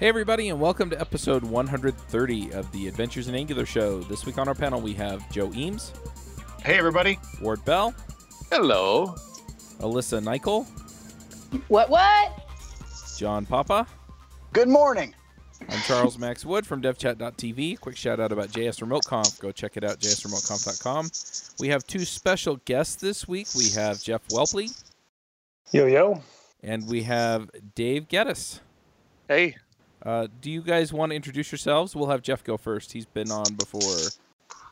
Hey, everybody, and welcome to episode 130 of the Adventures in Angular show. This week on our panel, we have Joe Eames, Hey, everybody. Ward Bell, Hello. Alyssa Nickel, What? What? John Papa. Good morning. I'm Charles Max Wood from DevChat.tv. Quick shout out about JS Remote Conf. Go check it out, jsremoteconf.com. We have two special guests this week. We have Jeff Whelpley, Yo yo. and we have Dave Geddes. Hey. Uh, do you guys want to introduce yourselves? We'll have Jeff go first. He's been on before.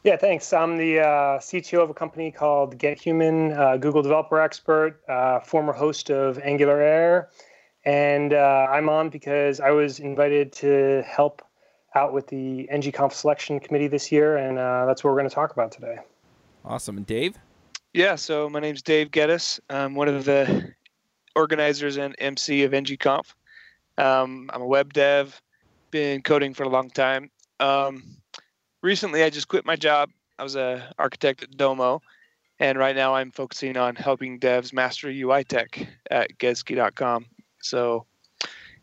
Yeah, thanks. I'm the uh, CTO of a company called GetHuman, uh, Google developer expert, uh, former host of Angular Air, and uh, I'm on because I was invited to help out with the ngconf selection committee this year, and uh, that's what we're going to talk about today. Awesome. And Dave? Yeah, so my name's Dave Geddes. I'm one of the organizers and MC of ngconf. Um, I'm a web dev, been coding for a long time. Um, recently, I just quit my job. I was a architect at Domo, and right now I'm focusing on helping devs master UI tech at geddski.com. So,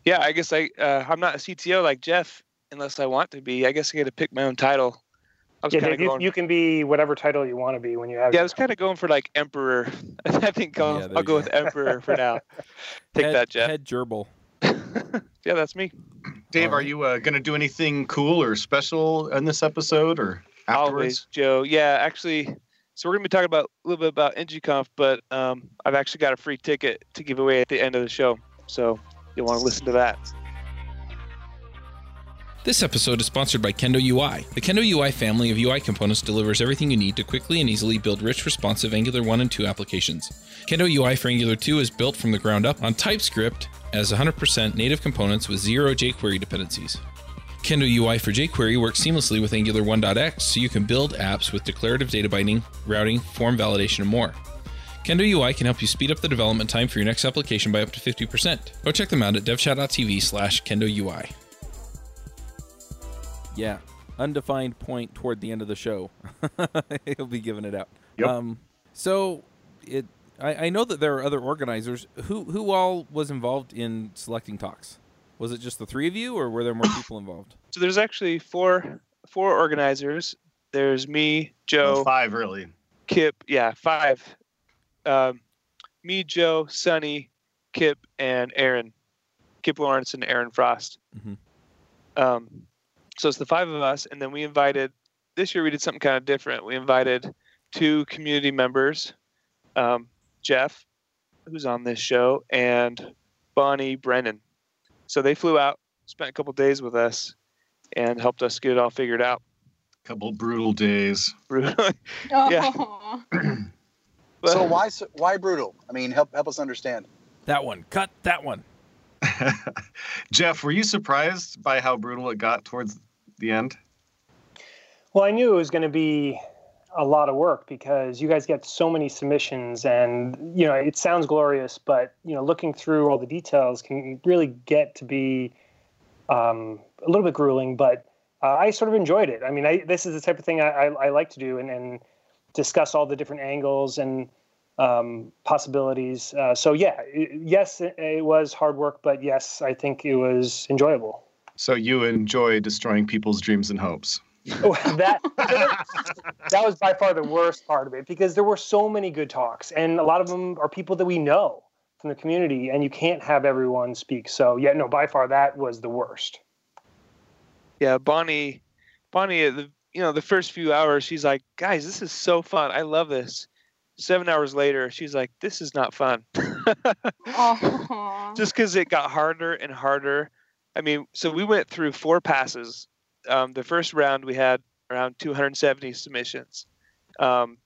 yeah, I guess I uh, I'm not a CTO like Jeff unless I want to be. I guess I get to pick my own title. I was Yeah, kind Dave, of you, going. you can be whatever title you want to be when you have. Yeah, I was kind of going for like emperor. I think I'll, Yeah, I'll go go. with emperor for now. Take head, that, Jeff. Head gerbil. yeah, that's me. Dave, All are you uh, going to do anything cool or special in this episode or Always, afterwards? Joe. Yeah, actually, so we're gonna be talking about a little bit about NGConf, but um, I've actually got a free ticket to give away at the end of the show. So you'll want to listen to that. This episode is sponsored by Kendo UI. The Kendo UI family of UI components delivers everything you need to quickly and easily build rich, responsive Angular 1 and 2 applications. Kendo UI for Angular 2 is built from the ground up on TypeScript as 100% native components with zero jQuery dependencies. Kendo UI for jQuery works seamlessly with Angular 1.x so you can build apps with declarative data binding, routing, form validation, and more. Kendo UI can help you speed up the development time for your next application by up to 50%. Go check them out at devchat.tv slash kendo UI. Yeah. Undefined point toward the end of the show. He'll be giving it out. Yep. Um, so it I, I know that there are other organizers. Who who all was involved in selecting talks? Was it just the three of you or were there more people involved? So there's actually four four organizers. There's me, Joe, Well, five, really. Kip. Yeah, five. Um, me, Joe, Sonny, Kip, and Aaron. Kip Lawrence and Aaron Frost. Mhm. Um, so it's the five of us, and then we invited. This year we did something kind of different. We invited two community members, um, Jeff, who's on this show, and Bonnie Brennan. So they flew out, spent a couple days with us, and helped us get it all figured out. Couple brutal days. Brutal. Yeah. But- so why why brutal? I mean, help help us understand. That one. Cut that one. Jeff, were you surprised by how brutal it got towards the end? Well, I knew it was going to be a lot of work because you guys get so many submissions, and you know it sounds glorious, but you know looking through all the details can really get to be um, a little bit grueling. But uh, I sort of enjoyed it. I mean, I, this is the type of thing I, I, I like to do, and, and discuss all the different angles and um, possibilities. Uh, so yeah, i yes, it, it was hard work, but yes, I think it was enjoyable. So you enjoy destroying people's dreams and hopes. Oh, that that was by far the worst part of it because there were so many good talks and a lot of them are people that we know from the community and you can't have everyone speak so yeah no by far that was the worst yeah, Bonnie, Bonnie, the you know the first few hours, she's like, guys, this is so fun. I love this. Seven hours later, she's like, this is not fun. Just because it got harder and harder. I mean, so we went through four passes. Um, the first round we had around 270 submissions, um,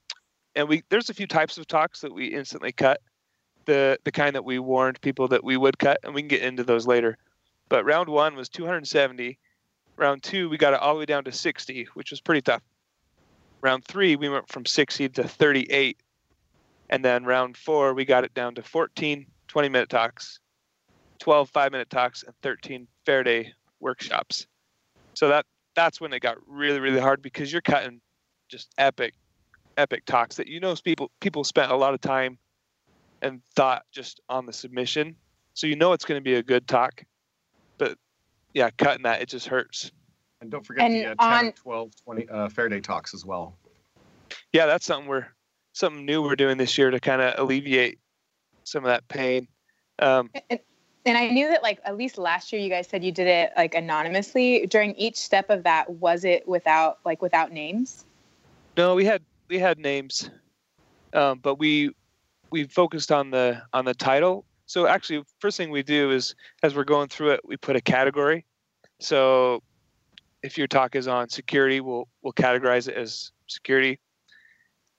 and we there's a few types of talks that we instantly cut. The the kind that we warned people that we would cut, and we can get into those later. But round one was 270. Round two, we got it all the way down to 60, which was pretty tough. Round three, we went from 60 to 38. And then round four, we got it down to 14 20 minute talks, 12 five minute talks, and 13 fair day workshops. So that that's when it got really, really hard because you're cutting just epic, epic talks that you know people people spent a lot of time and thought just on the submission. So you know it's going to be a good talk. But yeah, cutting that it just hurts. And don't forget And the uh, 10, on- 12, 20 uh, Fair Day talks as well. Yeah, that's something we're something new we're doing this year to kind of alleviate some of that pain. Um, And, and I knew that like at least last year you guys said you did it like anonymously. During each step of that, was it without like without names? No, we had we had names, um, but we we focused on the on the title. So actually, first thing we do is as we're going through it, we put a category. So if your talk is on security, we'll we'll categorize it as security,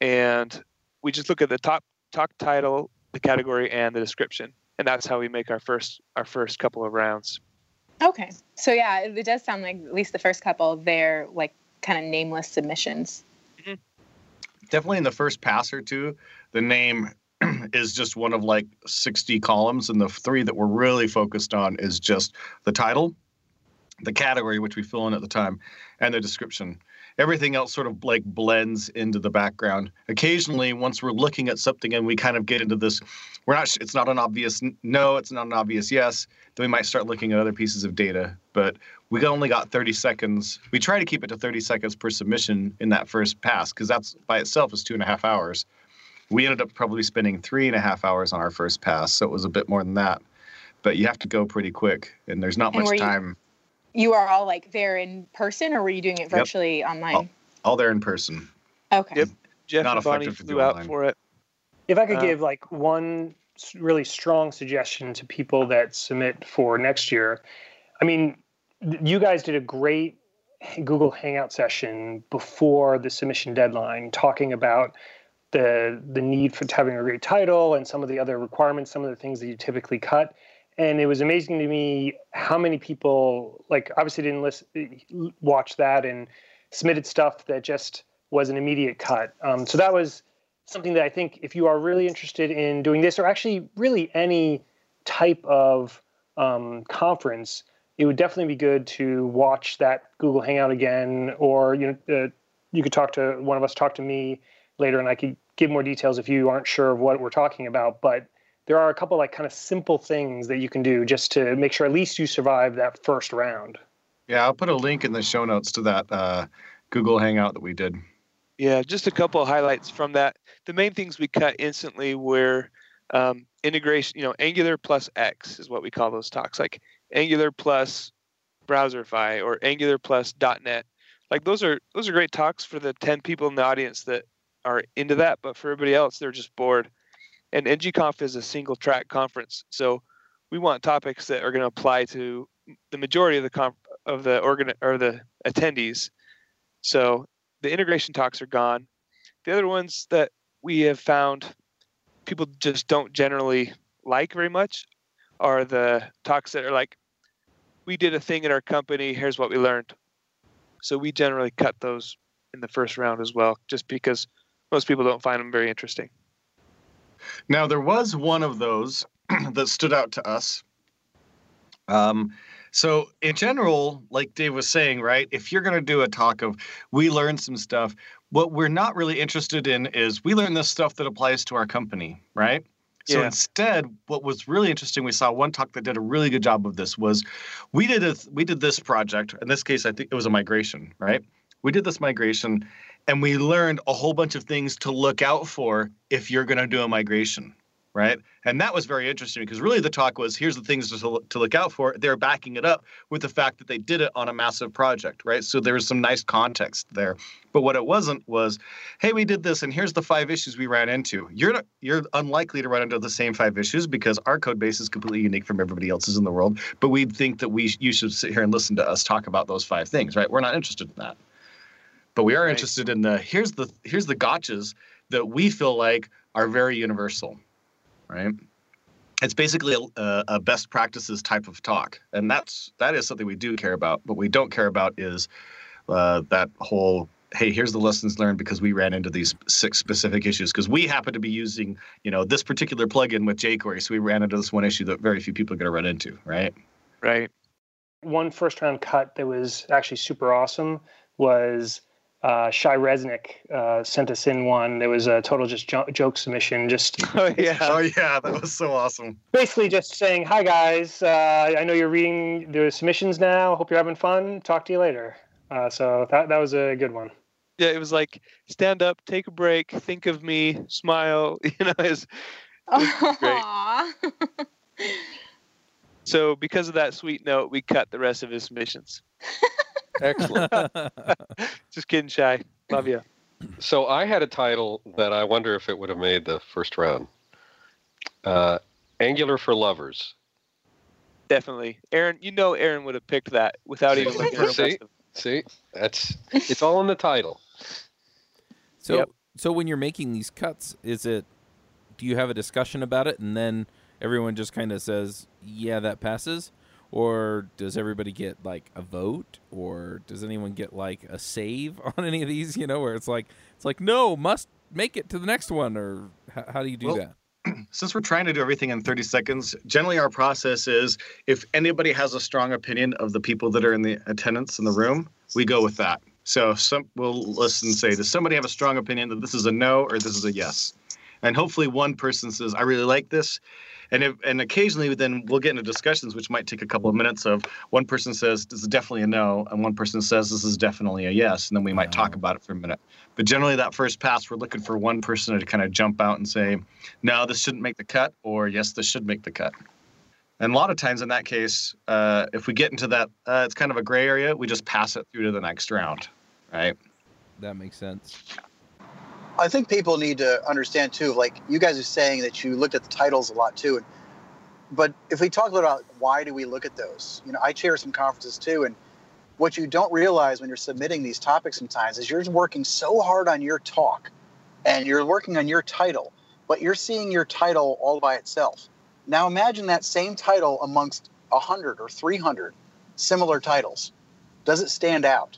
and we just look at the top talk title, the category, and the description, and that's how we make our first our first couple of rounds. Okay. So yeah, it, it does sound like at least the first couple they're like kind of nameless submissions. Mm-hmm. Definitely in the first pass or two, the name is just one of like 60 columns, and the three that we're really focused on is just the title, the category, which we fill in at the time, and the description. Everything else sort of like blends into the background. Occasionally, once we're looking at something and we kind of get into this, we're not, it's not an obvious no, it's not an obvious yes, then we might start looking at other pieces of data. But we only got 30 seconds. We try to keep it to 30 seconds per submission in that first pass because that's by itself is two and a half hours. We ended up probably spending three and a half hours on our first pass, so it was a bit more than that. But you have to go pretty quick, and there's not And much you- time. You are all like there in person, or were you doing it virtually online? All there in person. Okay. Yep. Jeff Not and Bonnie flew out online. for it. If I could Uh, give like one really strong suggestion to people that submit for next year, I mean, you guys did a great Google Hangout session before the submission deadline, talking about the the need for having a great title and some of the other requirements, some of the things that you typically cut. And it was amazing to me how many people like obviously didn't listen, watch that and submitted stuff that just was an immediate cut. Um, so that was something that I think if you are really interested in doing this, or actually really any type of um, conference, it would definitely be good to watch that Google Hangout again, or you know, uh, you could talk to one of us, talk to me later, and I could give more details if you aren't sure of what we're talking about. But there are a couple like kind of simple things that you can do just to make sure at least you survive that first round. Yeah, I'll put a link in the show notes to that uh, Google Hangout that we did. Yeah, just a couple of highlights from that. The main things we cut instantly were um, integration. You know, Angular plus X is what we call those talks, like Angular plus Browserify or Angular plus .NET. Like those are those are great talks for the ten people in the audience that are into that, but for everybody else, they're just bored. And NGConf is a single track conference, so we want topics that are going to apply to the majority of the conf- of the organ or the attendees. So the integration talks are gone. The other ones that we have found people just don't generally like very much are the talks that are like, we did a thing in our company, here's what we learned. So we generally cut those in the first round as well, just because most people don't find them very interesting. Now, there was one of those that stood out to us. Um, so, in general, like Dave was saying, right, if you're going to do a talk of we learned some stuff, what we're not really interested in is we learned this stuff that applies to our company, right? So Yeah. instead, what was really interesting, we saw one talk that did a really good job of this was we did a we did this project. In this case, I think it was a migration, right? We did this migration and we learned a whole bunch of things to look out for if you're going to do a migration, right? And that was very interesting because really the talk was here's the things to, to look out for. They're backing it up with the fact that they did it on a massive project, right? So there was some nice context there. But what it wasn't was, hey, we did this, and here's the five issues we ran into. You're you're unlikely to run into the same five issues because our code base is completely unique from everybody else's in the world. But we think that we you should sit here and listen to us talk about those five things, right? We're not interested in that. But we are Right. interested in the here's the here's the gotchas that we feel like are very universal, right? It's basically a, a, best practices type of talk, and that's that is something we do care about. What we don't care about is uh, that whole hey, here's the lessons learned because we ran into these six specific issues because we happen to be using you know this particular plugin with jQuery, so we ran into this one issue that very few people are going to run into, right? Right. one first round cut that was actually super awesome was uh, Shai Reznik uh, sent us in one. There was a total just jo- joke submission, just Oh yeah. Oh yeah, that was so awesome. basically just saying, "Hi guys, uh, I know you're reading the submissions now. Hope you're having fun. Talk to you later." Uh, so that that was a good one. Yeah, it was like stand up, take a break, think of me, smile. You know, it's, great. Aw. so because of that sweet note, we cut the rest of his submissions. Excellent. Just kidding, Shai. Love you. so I had a title that I wonder if it would have made the first round. Uh, Angular for Lovers. Definitely, Aaron. You know, Aaron would have picked that without even looking at See? See, that's it's all in the title. So, Yep. so when you're making these cuts, is it? Do you have a discussion about it, and then everyone just kind of says, "Yeah, that passes," or does everybody get like a vote, or does anyone get like a save on any of these? You know, where it's like, it's like, no, must make it to the next one, or how, how do you do Well, that? Since we're trying to do everything in 30 seconds, generally our process is if anybody has a strong opinion of the people that are in the attendance in the room, we go with that. So some we'll listen and say, does somebody have a strong opinion that this is a no or this is a yes? And hopefully one person says, I really like this. And if, and occasionally then we'll get into discussions which might take a couple of minutes of one person says this is definitely a no and one person says this is definitely a yes and then we might talk about it for a minute. But generally that first pass we're looking for one person to kind of jump out and say no, this shouldn't make the cut, or yes, this should make the cut. And a lot of times in that case, uh, if we get into that, uh, it's kind of a gray area, we just pass it through to the next round, right? That makes sense. I think people need to understand too. Like you guys are saying that you looked at the titles a lot too, and but if we talk a little about why do we look at those? You know, I chair some conferences too, and what you don't realize when you're submitting these topics sometimes is you're working so hard on your talk, and you're working on your title, but you're seeing your title all by itself. Now imagine that same title amongst hundred or three hundred similar titles. Does it stand out?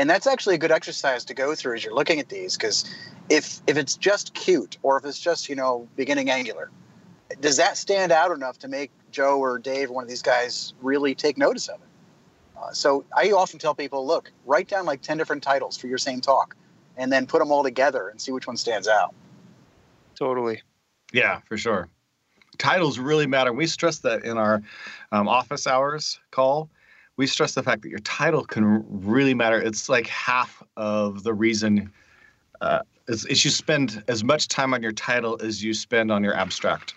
And that's actually a good exercise to go through as you're looking at these because if if it's just cute or if it's just you know beginning angular does that stand out enough to make joe or dave or one of these guys really take notice of it uh, so i often tell people look write down like 10 different titles for your same talk and then put them all together and see which one stands out Totally. Yeah, for sure. Titles really matter. We stress that in our um, office hours call. We stress the fact that your title can really matter. It's like half of the reason uh, is, is you spend as much time on your title as you spend on your abstract.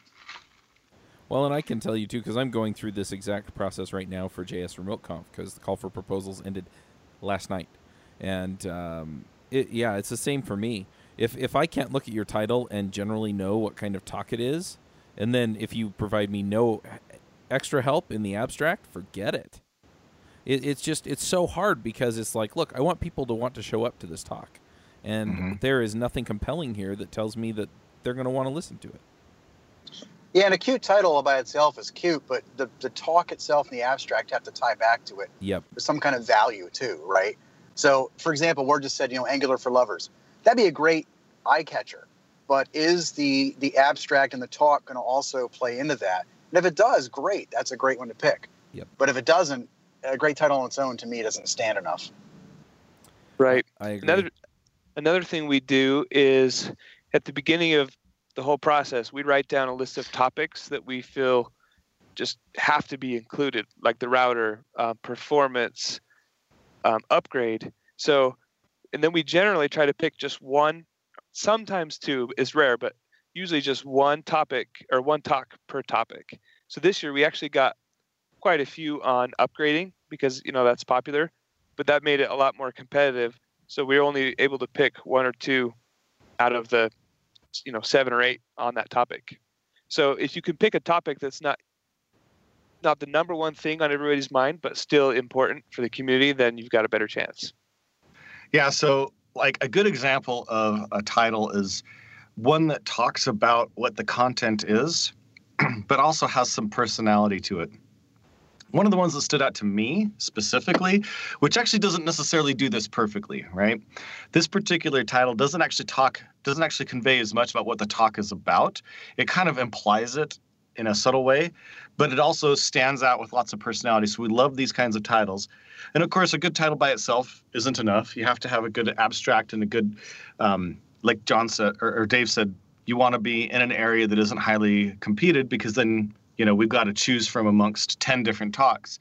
Well, and I can tell you too, because I'm going through this exact process right now for JS Remote Conf, because the call for proposals ended last night, and um, it, yeah, it's the same for me. If if I can't look at your title and generally know what kind of talk it is, and then if you provide me no extra help in the abstract, forget it. It it's just it's so hard because it's like, look, I want people to want to show up to this talk, and Mhm. there is nothing compelling here that tells me that they're going to want to listen to it. yeah and a cute title all by itself is cute but the, the talk itself and the abstract have to tie back to it Yep. with some kind of value too, right? So, for example, Ward just said, you know, Angular for lovers. That'd be a great eye catcher. But is the the abstract and the talk going to also play into that? And if it does, great. That's a great one to pick. Yep. But if it doesn't, a great title on its own to me doesn't stand enough. Right. I agree. Another another thing we do is at the beginning of the whole process, we write down a list of topics that we feel just have to be included, like the router, uh, performance, um, upgrade. So, and then we generally try to pick just one. Sometimes two is rare, but usually just one topic or one talk per topic. So this year we actually got quite a few on upgrading because you know that's popular, but that made it a lot more competitive. So we were only able to pick one or two out of the you know seven or eight on that topic. So if you can pick a topic that's not not the number one thing on everybody's mind, but still important for the community, then you've got a better chance. Yeah, so like a good example of a title is one that talks about what the content is, but also has some personality to it. One of the ones that stood out to me specifically, which actually doesn't necessarily do this perfectly, right? This particular title doesn't actually talk, doesn't actually convey as much about what the talk is about. It kind of implies it in a subtle way, but it also stands out with lots of personality. So we love these kinds of titles. And of course, a good title by itself isn't enough. You have to have a good abstract and a good, um, like John said or, or Dave said, you want to be in an area that isn't highly competed because then you know we've got to choose from amongst 10 different talks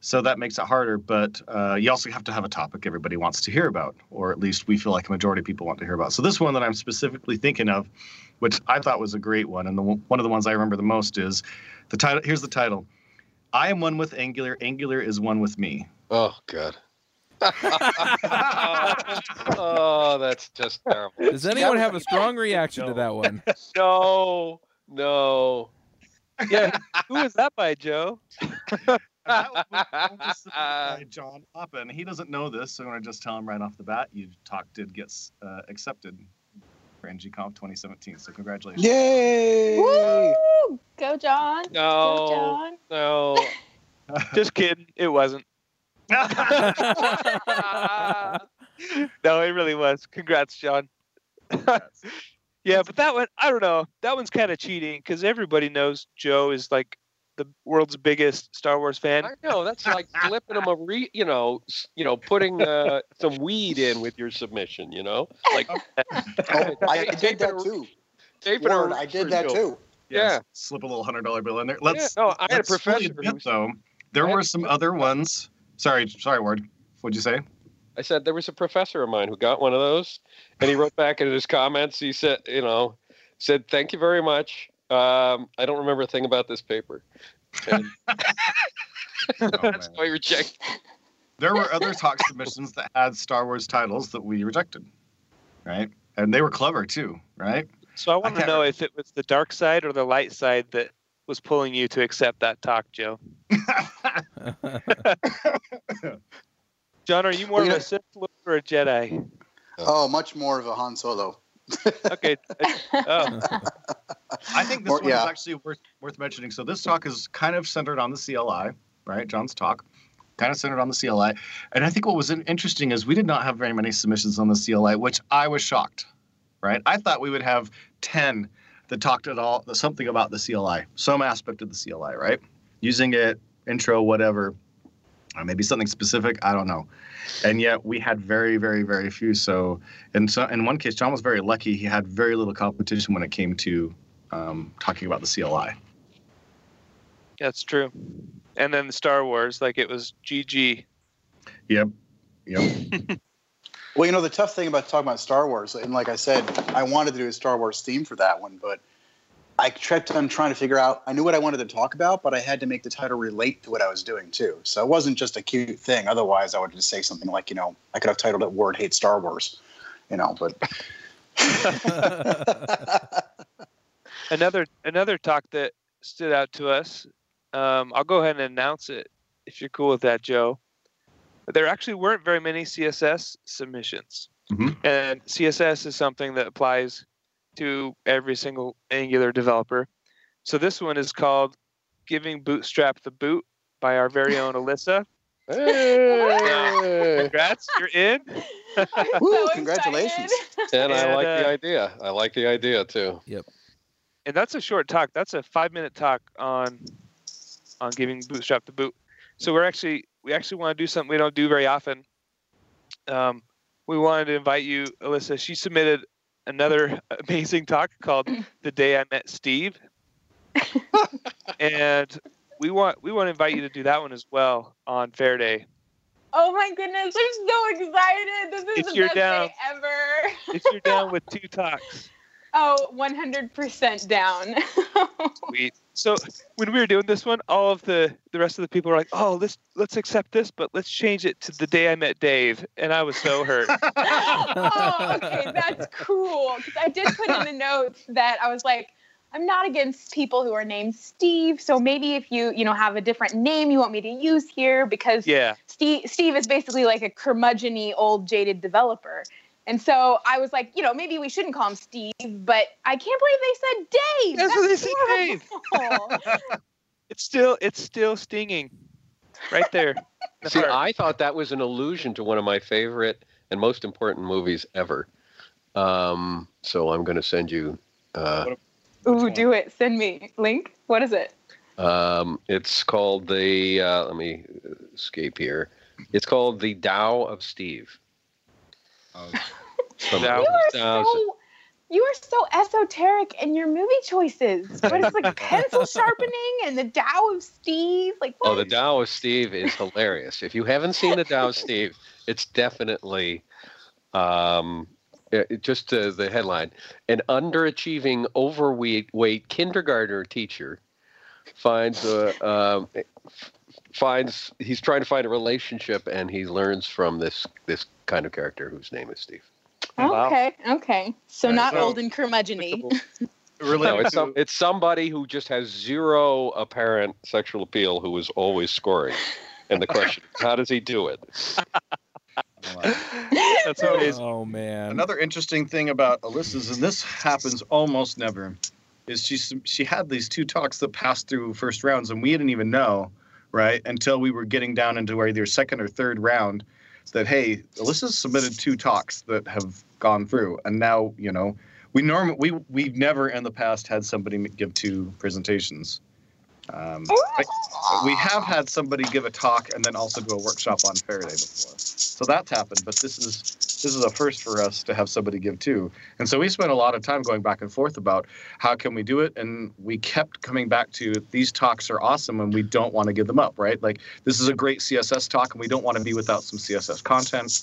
so that makes it harder but uh, you also have to have a topic everybody wants to hear about or at least we feel like a majority of people want to hear about so this one that i'm specifically thinking of which i thought was a great one and the one of the ones i remember the most is the title here's the title i am one with angular angular is one with me Oh god. oh, that's just terrible. Does anyone have a strong reaction to that one? No, no. Yeah, who was that by, Joe? that was by John Papa. He doesn't know this, so I'm going to just tell him right off the bat. You talk did get uh, accepted for NGConf 2017. So congratulations. Yay! Woo! Go, John. No, Go, John. no. Just kidding. It wasn't. no, it really was. Congrats, John. Yeah, but that one, I don't know. That one's kind of cheating because everybody knows Joe is like the world's biggest Star Wars fan. I know that's like flipping them a re, you know, you know, putting uh, some weed in with your submission. You know, like Oh, I Tape- did that too. taping a Word, I did that reefer too. Yeah. Slip a little hundred dollar bill in there. Let's. no, I had a let's fully professor admit, though. There were some other ones. Sorry, sorry, Ward. What'd you say? I said there was a professor of mine who got one of those, and he wrote back in his comments. He said, you know, said thank you very much. Um, I don't remember a thing about this paper. And Oh, that's why he rejected. there were other talk submissions that had Star Wars titles that we rejected, right? And they were clever too, right? So I want to know re- if it was the dark side or the light side that was pulling you to accept that talk, Joe. John, are you more Well, you of a Sith Lord or a Jedi? Oh, oh much more of a Han Solo. Okay. oh, I think this Or- one yeah. is actually worth worth mentioning. So this talk is kind of centered on the CLI, right? John's talk, kind of centered on the CLI. And I think what was interesting is we did not have very many submissions on the CLI, which I was shocked, right? I thought we would have ten that talked at all something about the CLI, some aspect of the CLI, right? Using it, intro, whatever, uh, maybe something specific. I don't know. And yet we had very, very, very few. So in so in one case, John was very lucky. He had very little competition when it came to um, talking about the CLI. that's true. And then Star Wars, like it was GG. Yep. Yep. Well, you know, the tough thing about talking about Star Wars, and like I said, I wanted to do a Star Wars theme for that one, but I kept on trying to figure out. I knew what I wanted to talk about, but I had to make the title relate to what I was doing too. So it wasn't just a cute thing. Otherwise, I would just say something like, you know, I could have titled it "Ward Hates Star Wars," you know. But Another another talk that stood out to us. Um, I'll go ahead and announce it if you're cool with that, Joe. There actually weren't very many CSS submissions, Mhm. and CSS is something that applies to every single Angular developer. So this one is called "Giving Bootstrap the Boot" by our very own Alyssa. Hey! Congrats, you're in. I'm Woo, so congratulations. And I And, like the uh, idea. I like the idea too. Yep. And that's a short talk. That's a five minute talk on on giving Bootstrap the boot. So we're actually we actually want to do something we don't do very often. Um, we wanted to invite you, Alyssa. She submitted another amazing talk called "The Day I Met Steve," and we want we want to invite you to do that one as well on Fair Day. Oh my goodness, I'm so excited. This is If the you're best down. day ever. If you're down with two talks, oh, 100% down. Sweet. So when we were doing this one, all of the the rest of the people were like, "Oh, let's let's accept this, but let's change it to the day I met Dave," and I was so hurt. oh, okay, that's cool. Because I did put in the notes that I was like, I'm not against people who are named Steve. So maybe if you, you know, have a different name you want me to use here, because Yeah, Steve, Steve is basically like a curmudgeony old jaded developer. And so I was like, you know, maybe we shouldn't call him Steve, but I can't believe they said Dave. That's what they said, Dave. horrible. it's still it's still stinging, right there. the See, heart. I thought that was an allusion to one of my favorite and most important movies ever. Um, so I'm going to send you. Uh, Ooh, do it. Send me link. What is it? Um, it's called the. Uh, let me escape here. It's called the Tao of Steve. From You are so you are so esoteric in your movie choices. What is like pencil sharpening and the Tao of Steve? Like what? Oh, the Tao of Steve is hilarious. If you haven't seen the Tao of Steve, it's definitely um, it- just uh, the headline: an underachieving, overweight weight kindergartner teacher finds a um, finds he's trying to find a relationship, and he learns from this this kind of character whose name is Steve. Oh, wow. okay, okay. So Right, not so- old and curmudgeony. No, Related it's, some, it's somebody who just has zero apparent sexual appeal who is always scoring. And the question how does he do it? That's amazing. Oh man. Another interesting thing about Alyssa's, and this happens almost never, is she she had these two talks that passed through first rounds, and we didn't even know, right, until we were getting down into either second or third round, that hey, Alyssa's submitted two talks that have gone through, and now you know we norm we we've never in the past had somebody give two presentations. Um, we have had somebody give a talk and then also do a workshop on Fair Day before, so that's happened. But this is this is a first for us to have somebody give two. And so we spent a lot of time going back and forth about how can we do it. And we kept coming back to these talks are awesome and we don't want to give them up, right? Like this is a great CSS talk and we don't want to be without some CSS content.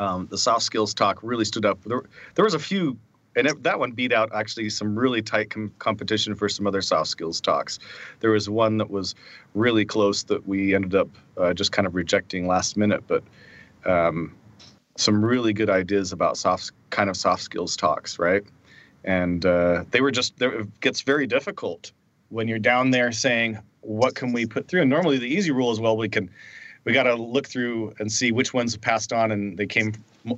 Um, the soft skills talk really stood up. There, there was a few, and it, that one beat out actually some really tight com- competition for some other soft skills talks. There was one that was really close that we ended up uh, just kind of rejecting last minute, but um, some really good ideas about soft kind of soft skills talks, right? And uh, they were just it gets very difficult when you're down there saying what can we put through. And normally the easy rule is well we can we got to look through and see which ones passed on and they came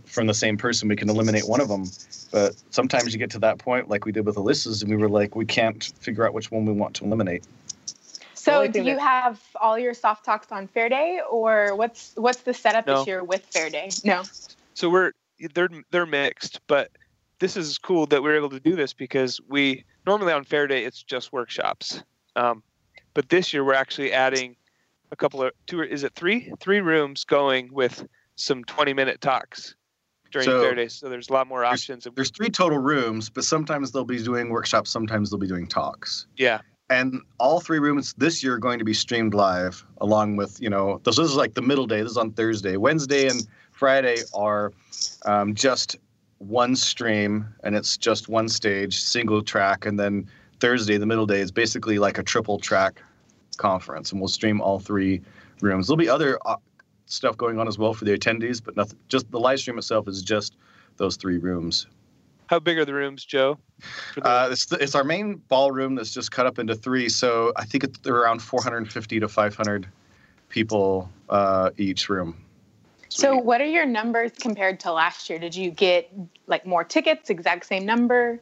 from the same person. We can eliminate one of them. But sometimes you get to that point, like we did with Alyssa's, and we were like, we can't figure out which one we want to eliminate. So only do you that- have all your soft talks on Fair Day, or what's what's the setup No. this year with Fair Day? No. so we're they're they're mixed, but this is cool that we're able to do this because we normally on Fair Day it's just workshops, um, but this year we're actually adding a couple of two is it three three rooms going with some 20 minute talks during So- Fair Day, so there's a lot more options. and There's three total rooms, but sometimes they'll be doing workshops, sometimes they'll be doing talks. yeah, and all three rooms this year are going to be streamed live along with you know this is like the middle day this is on thursday wednesday and friday are um, just one stream and it's just one stage single track and then thursday the middle day is basically like a triple track conference and we'll stream all three rooms there'll be other uh, stuff going on as well for the attendees but nothing just the live stream itself is just those three rooms how big are the rooms, Joe? The- uh, it's, the, it's our main ballroom that's just cut up into three. So I think it's around 450 to 500 people uh, each room. So what are your numbers compared to last year? Did you get like more tickets, exact same number?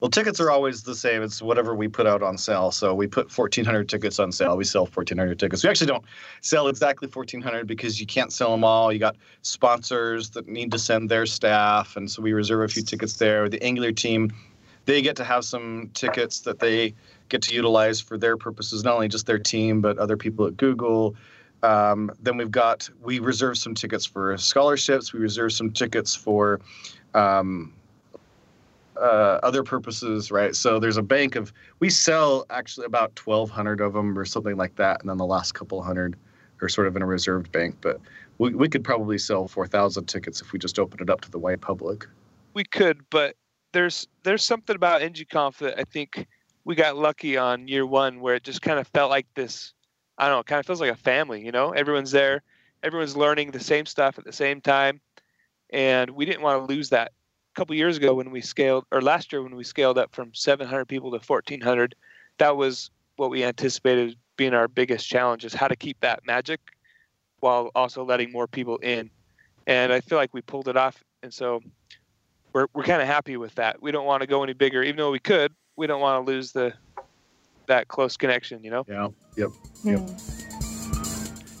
Well, tickets are always the same. It's whatever we put out on sale. So we put 1,400 tickets on sale. We sell 1,400 tickets. We actually don't sell exactly 1,400 because you can't sell them all. You got sponsors that need to send their staff. And so we reserve a few tickets there. The Angular team, they get to have some tickets that they get to utilize for their purposes, not only just their team, but other people at Google. Um, then we've got, we reserve some tickets for scholarships. We reserve some tickets for, um, uh, other purposes, right? So there's a bank of we sell actually about 1,200 of them or something like that, and then the last couple hundred are sort of in a reserved bank. But we, we could probably sell 4,000 tickets if we just open it up to the white public. we could, but there's there's something about NGConf that I think we got lucky on year one where it just kind of felt like this. I don't know, it kind of feels like a family. You know, everyone's there, everyone's learning the same stuff at the same time, and we didn't want to lose that. A couple years ago when we scaled, or last year when we scaled up from 700 people to 1,400, that was what we anticipated being our biggest challenge: is how to keep that magic while also letting more people in. And I feel like we pulled it off, and so we're we're kind of happy with that. We don't want to go any bigger, even though we could. We don't want to lose the that close connection, you know. Yeah. Yep. Yep.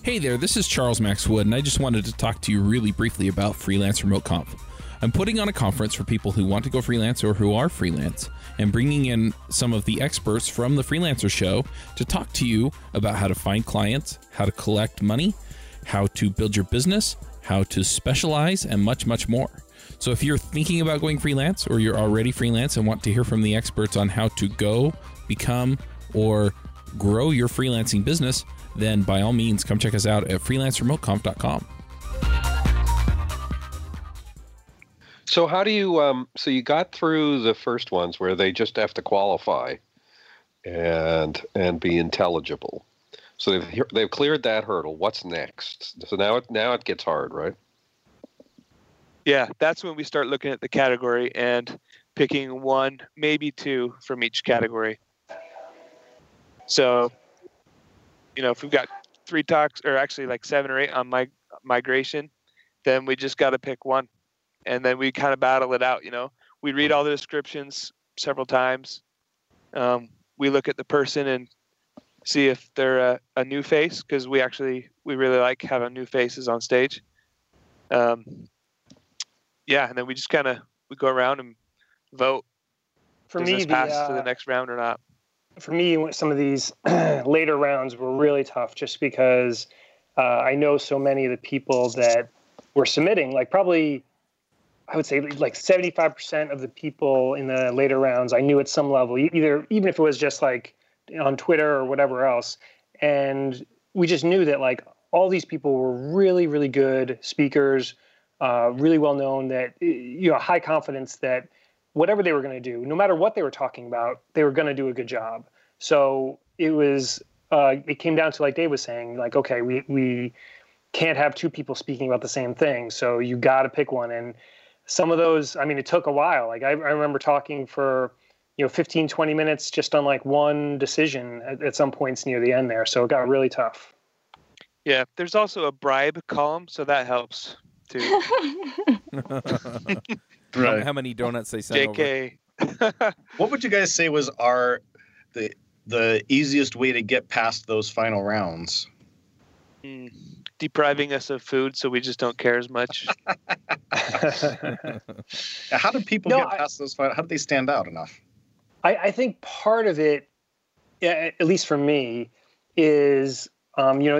Hey there, this is Charles Max Wood, and I just wanted to talk to you really briefly about Freelance Remote Conf. I'm putting on a conference for people who want to go freelance or who are freelance, and bringing in some of the experts from the Freelancer Show to talk to you about how to find clients, how to collect money, how to build your business, how to specialize, and much, much more. So if you're thinking about going freelance or you're already freelance and want to hear from the experts on how to go, become, or grow your freelancing business, then by all means come check us out at freelanceremoteconf.com. So how do you um so you got through the first ones where they just have to qualify and and be intelligible. So they've they've cleared that hurdle. What's next? So now it now it gets hard, right? Yeah, that's when we start looking at the category and picking one, maybe two from each category. So, you know, if we've got three talks, or actually like seven or eight on my migration, then we just got to pick one, and then we kind of battle it out. You know, we read all the descriptions several times. Um, we look at the person and see if they're a, a new face because we actually we really like having new faces on stage. Um, yeah, and then we just kind of we go around and vote. For Does me, this the, pass uh, to the next round or not? for me, some of these later rounds were really tough just because uh, I know so many of the people that were submitting, like probably, I would say like 75% of the people in the later rounds I knew at some level, either, even if it was just like on Twitter or whatever else. And we just knew that like all these people were really, really good speakers, uh, really well known that, you know, high confidence that whatever they were going to do, no matter what they were talking about, they were going to do a good job. So it was, uh, it came down to like Dave was saying, like, okay, we we can't have two people speaking about the same thing, so you got to pick one. And some of those, I mean, it took a while. Like I, I remember talking for you know 15 20 minutes just on like one decision at, at some points near the end there so it got really tough Yeah, there's also a bribe column, so that helps too. How- How many donuts they sent over? JK. What would you guys say was our the the easiest way to get past those final rounds? Mm, depriving us of food, so we just don't care as much. How do people No, get I- past those final? How do they stand out enough? I, I think part of it, at least for me, is um, you know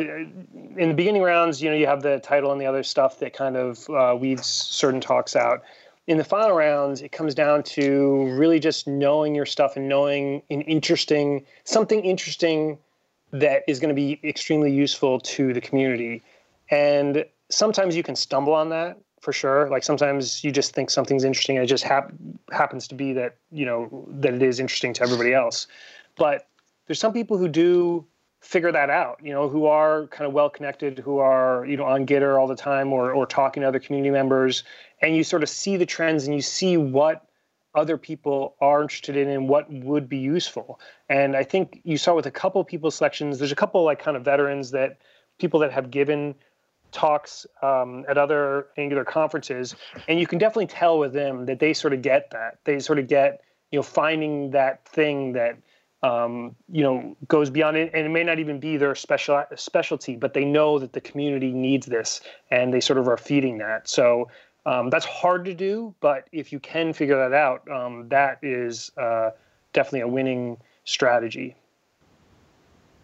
in the beginning rounds, you know you have the title and the other stuff that kind of uh, weeds certain talks out. In the final rounds, it comes down to really just knowing your stuff and knowing an interesting something interesting that is going to be extremely useful to the community. And sometimes you can stumble on that for sure. Like sometimes you just think something's interesting and it just hap- happens to be that, you know, that it is interesting to everybody else. But there's some people who do figure that out, you know, who are kind of well connected, who are, you know, on Gitter all the time or, or talking to other community members. And you sort of see the trends and you see what other people are interested in and what would be useful. And I think you saw with a couple people selections, there's a couple like kind of veterans that people that have given talks um, at other Angular conferences, and you can definitely tell with them that they sort of get that. They sort of get you know finding that thing that um, you know goes beyond it, and it may not even be their special specialty, but they know that the community needs this, and they sort of are feeding that. So um, that's hard to do, but if you can figure that out, um, that is uh, definitely a winning strategy.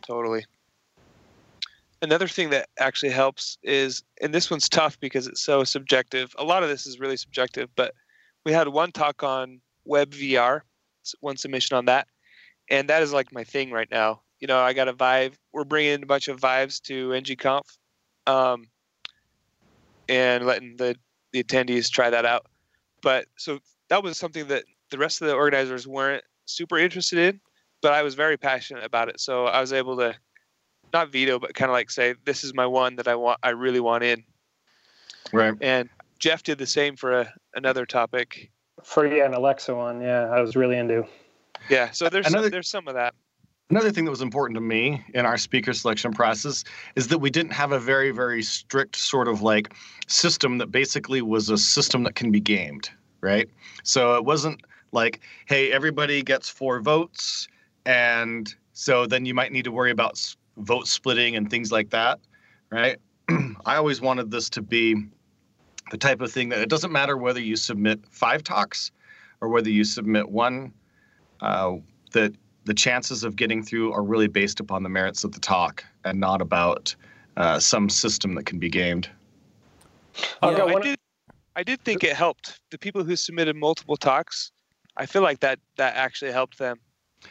Totally. Another thing that actually helps is, and this one's tough because it's so subjective. A lot of this is really subjective, but we had one talk on web VR, one submission on that, and that is like my thing right now. You know, I got a Vive. We're bringing a bunch of Vives to NGConf, um, and letting the the attendees try that out. But so that was something that the rest of the organizers weren't super interested in, but I was very passionate about it. So I was able to not veto, but kind of like say, this is my one that I want, I really want in. Right. And Jeff did the same for a, another topic. For yeah, an Alexa one, yeah, I was really into. Yeah. So there's Another- some, there's some of that. Another thing that was important to me in our speaker selection process is that we didn't have a very, very strict sort of like system that basically was a system that can be gamed, right? So it wasn't like, hey, everybody gets four votes, and so then you might need to worry about vote splitting and things like that, right? I always wanted this to be the type of thing that it doesn't matter whether you submit five talks or whether you submit one uh, that the chances of getting through are really based upon the merits of the talk and not about uh, some system that can be gamed. I've Yeah, got I did. I did think it helped the people who submitted multiple talks. I feel like that that actually helped them.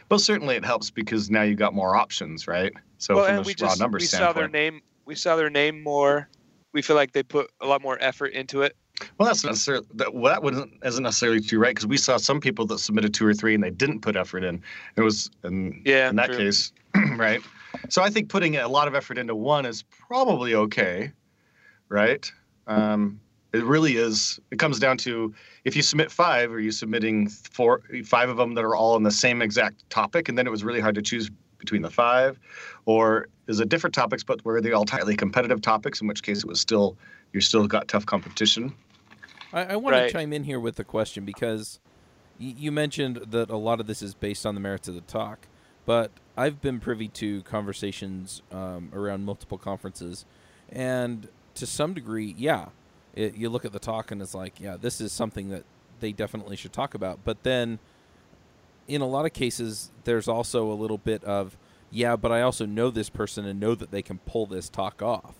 Well, certainly it helps because now you've got more options, right? So well, from and a we raw just number we saw their name. We saw their name more. We feel like they put a lot more effort into it. Well, that's not necessarily that. Well, that wasn't isn't necessarily true, right? Because we saw some people that submitted two or three and they didn't put effort in. It was in Yeah, in that true. case, right? So I think putting a lot of effort into one is probably okay, right? Um, it really is. It comes down to if you submit five, are you submitting four, five of them that are all on the same exact topic, and then it was really hard to choose between the five, or is it different topics but were they all tightly competitive topics? In which case, it was still you still got tough competition. I, I want to chime in here with the question because y- you mentioned that a lot of this is based on the merits of the talk, but I've been privy to conversations um, around multiple conferences, and to some degree, yeah, it, you look at the talk and it's like, yeah, this is something that they definitely should talk about. But then, in a lot of cases, there's also a little bit of, yeah, but I also know this person and know that they can pull this talk off.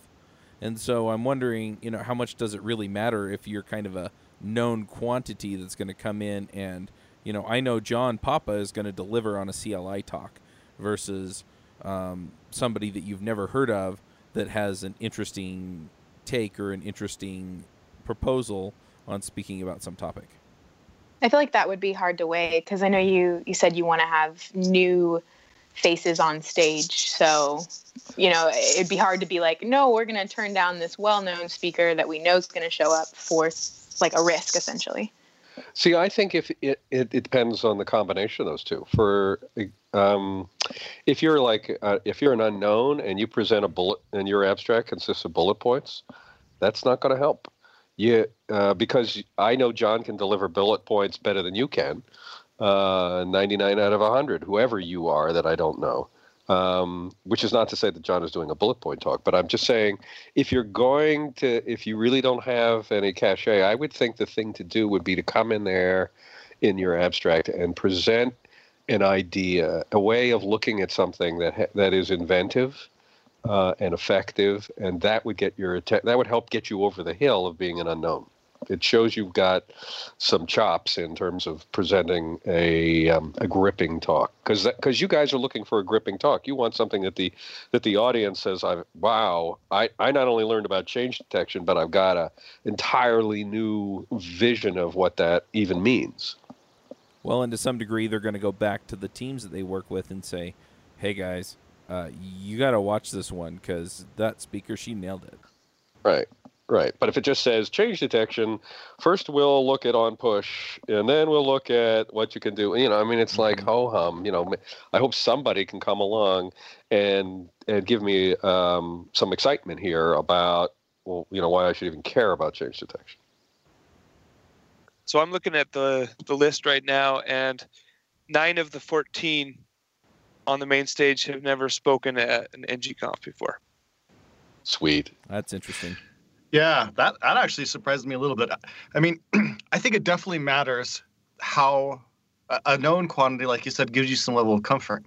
And so I'm wondering, you know, how much does it really matter if you're kind of a known quantity that's going to come in and, you know, I know John Papa is going to deliver on a CLI talk versus um, somebody that you've never heard of that has an interesting take or an interesting proposal on speaking about some topic. I feel like that would be hard to weigh because I know you you said you want to have new faces on stage. So, you know, it'd be hard to be like, no, we're going to turn down this well-known speaker that we know is going to show up for like a risk essentially. See, I think if it, it, it depends on the combination of those two. For um, if you're like uh, if you're an unknown and you present a bullet and your abstract consists of bullet points, that's not going to help. You uh, because I know John can deliver bullet points better than you can. Uh, 99 out of 100, whoever you are that I don't know. Um, which is not to say that John is doing a bullet point talk, but I'm just saying if you're going to, if you really don't have any cachet, I would think the thing to do would be to come in there in your abstract and present an idea, a way of looking at something that ha- that is inventive uh, and effective, and that would get your atten- that would help get you over the hill of being an unknown. It shows you've got some chops in terms of presenting a um, a gripping talk because because you guys are looking for a gripping talk. You want something that the that the audience says, "I wow, I I not only learned about change detection, but I've got a entirely new vision of what that even means." Well, and to some degree, they're going to go back to the teams that they work with and say, "Hey guys, uh, you got to watch this one because that speaker she nailed it." Right. Right. But if it just says change detection, first we'll look at on push and then we'll look at what you can do. You know, I mean, it's like ho hum. You know, I hope somebody can come along and and give me um, some excitement here about well, you know, why I should even care about change detection. So I'm looking at the the list right now, and nine of the 14 on the main stage have never spoken at an NGConf before. Sweet. That's interesting. Yeah, that that actually surprised me a little bit. I mean, I think it definitely matters how a, known quantity, like you said, gives you some level of comfort.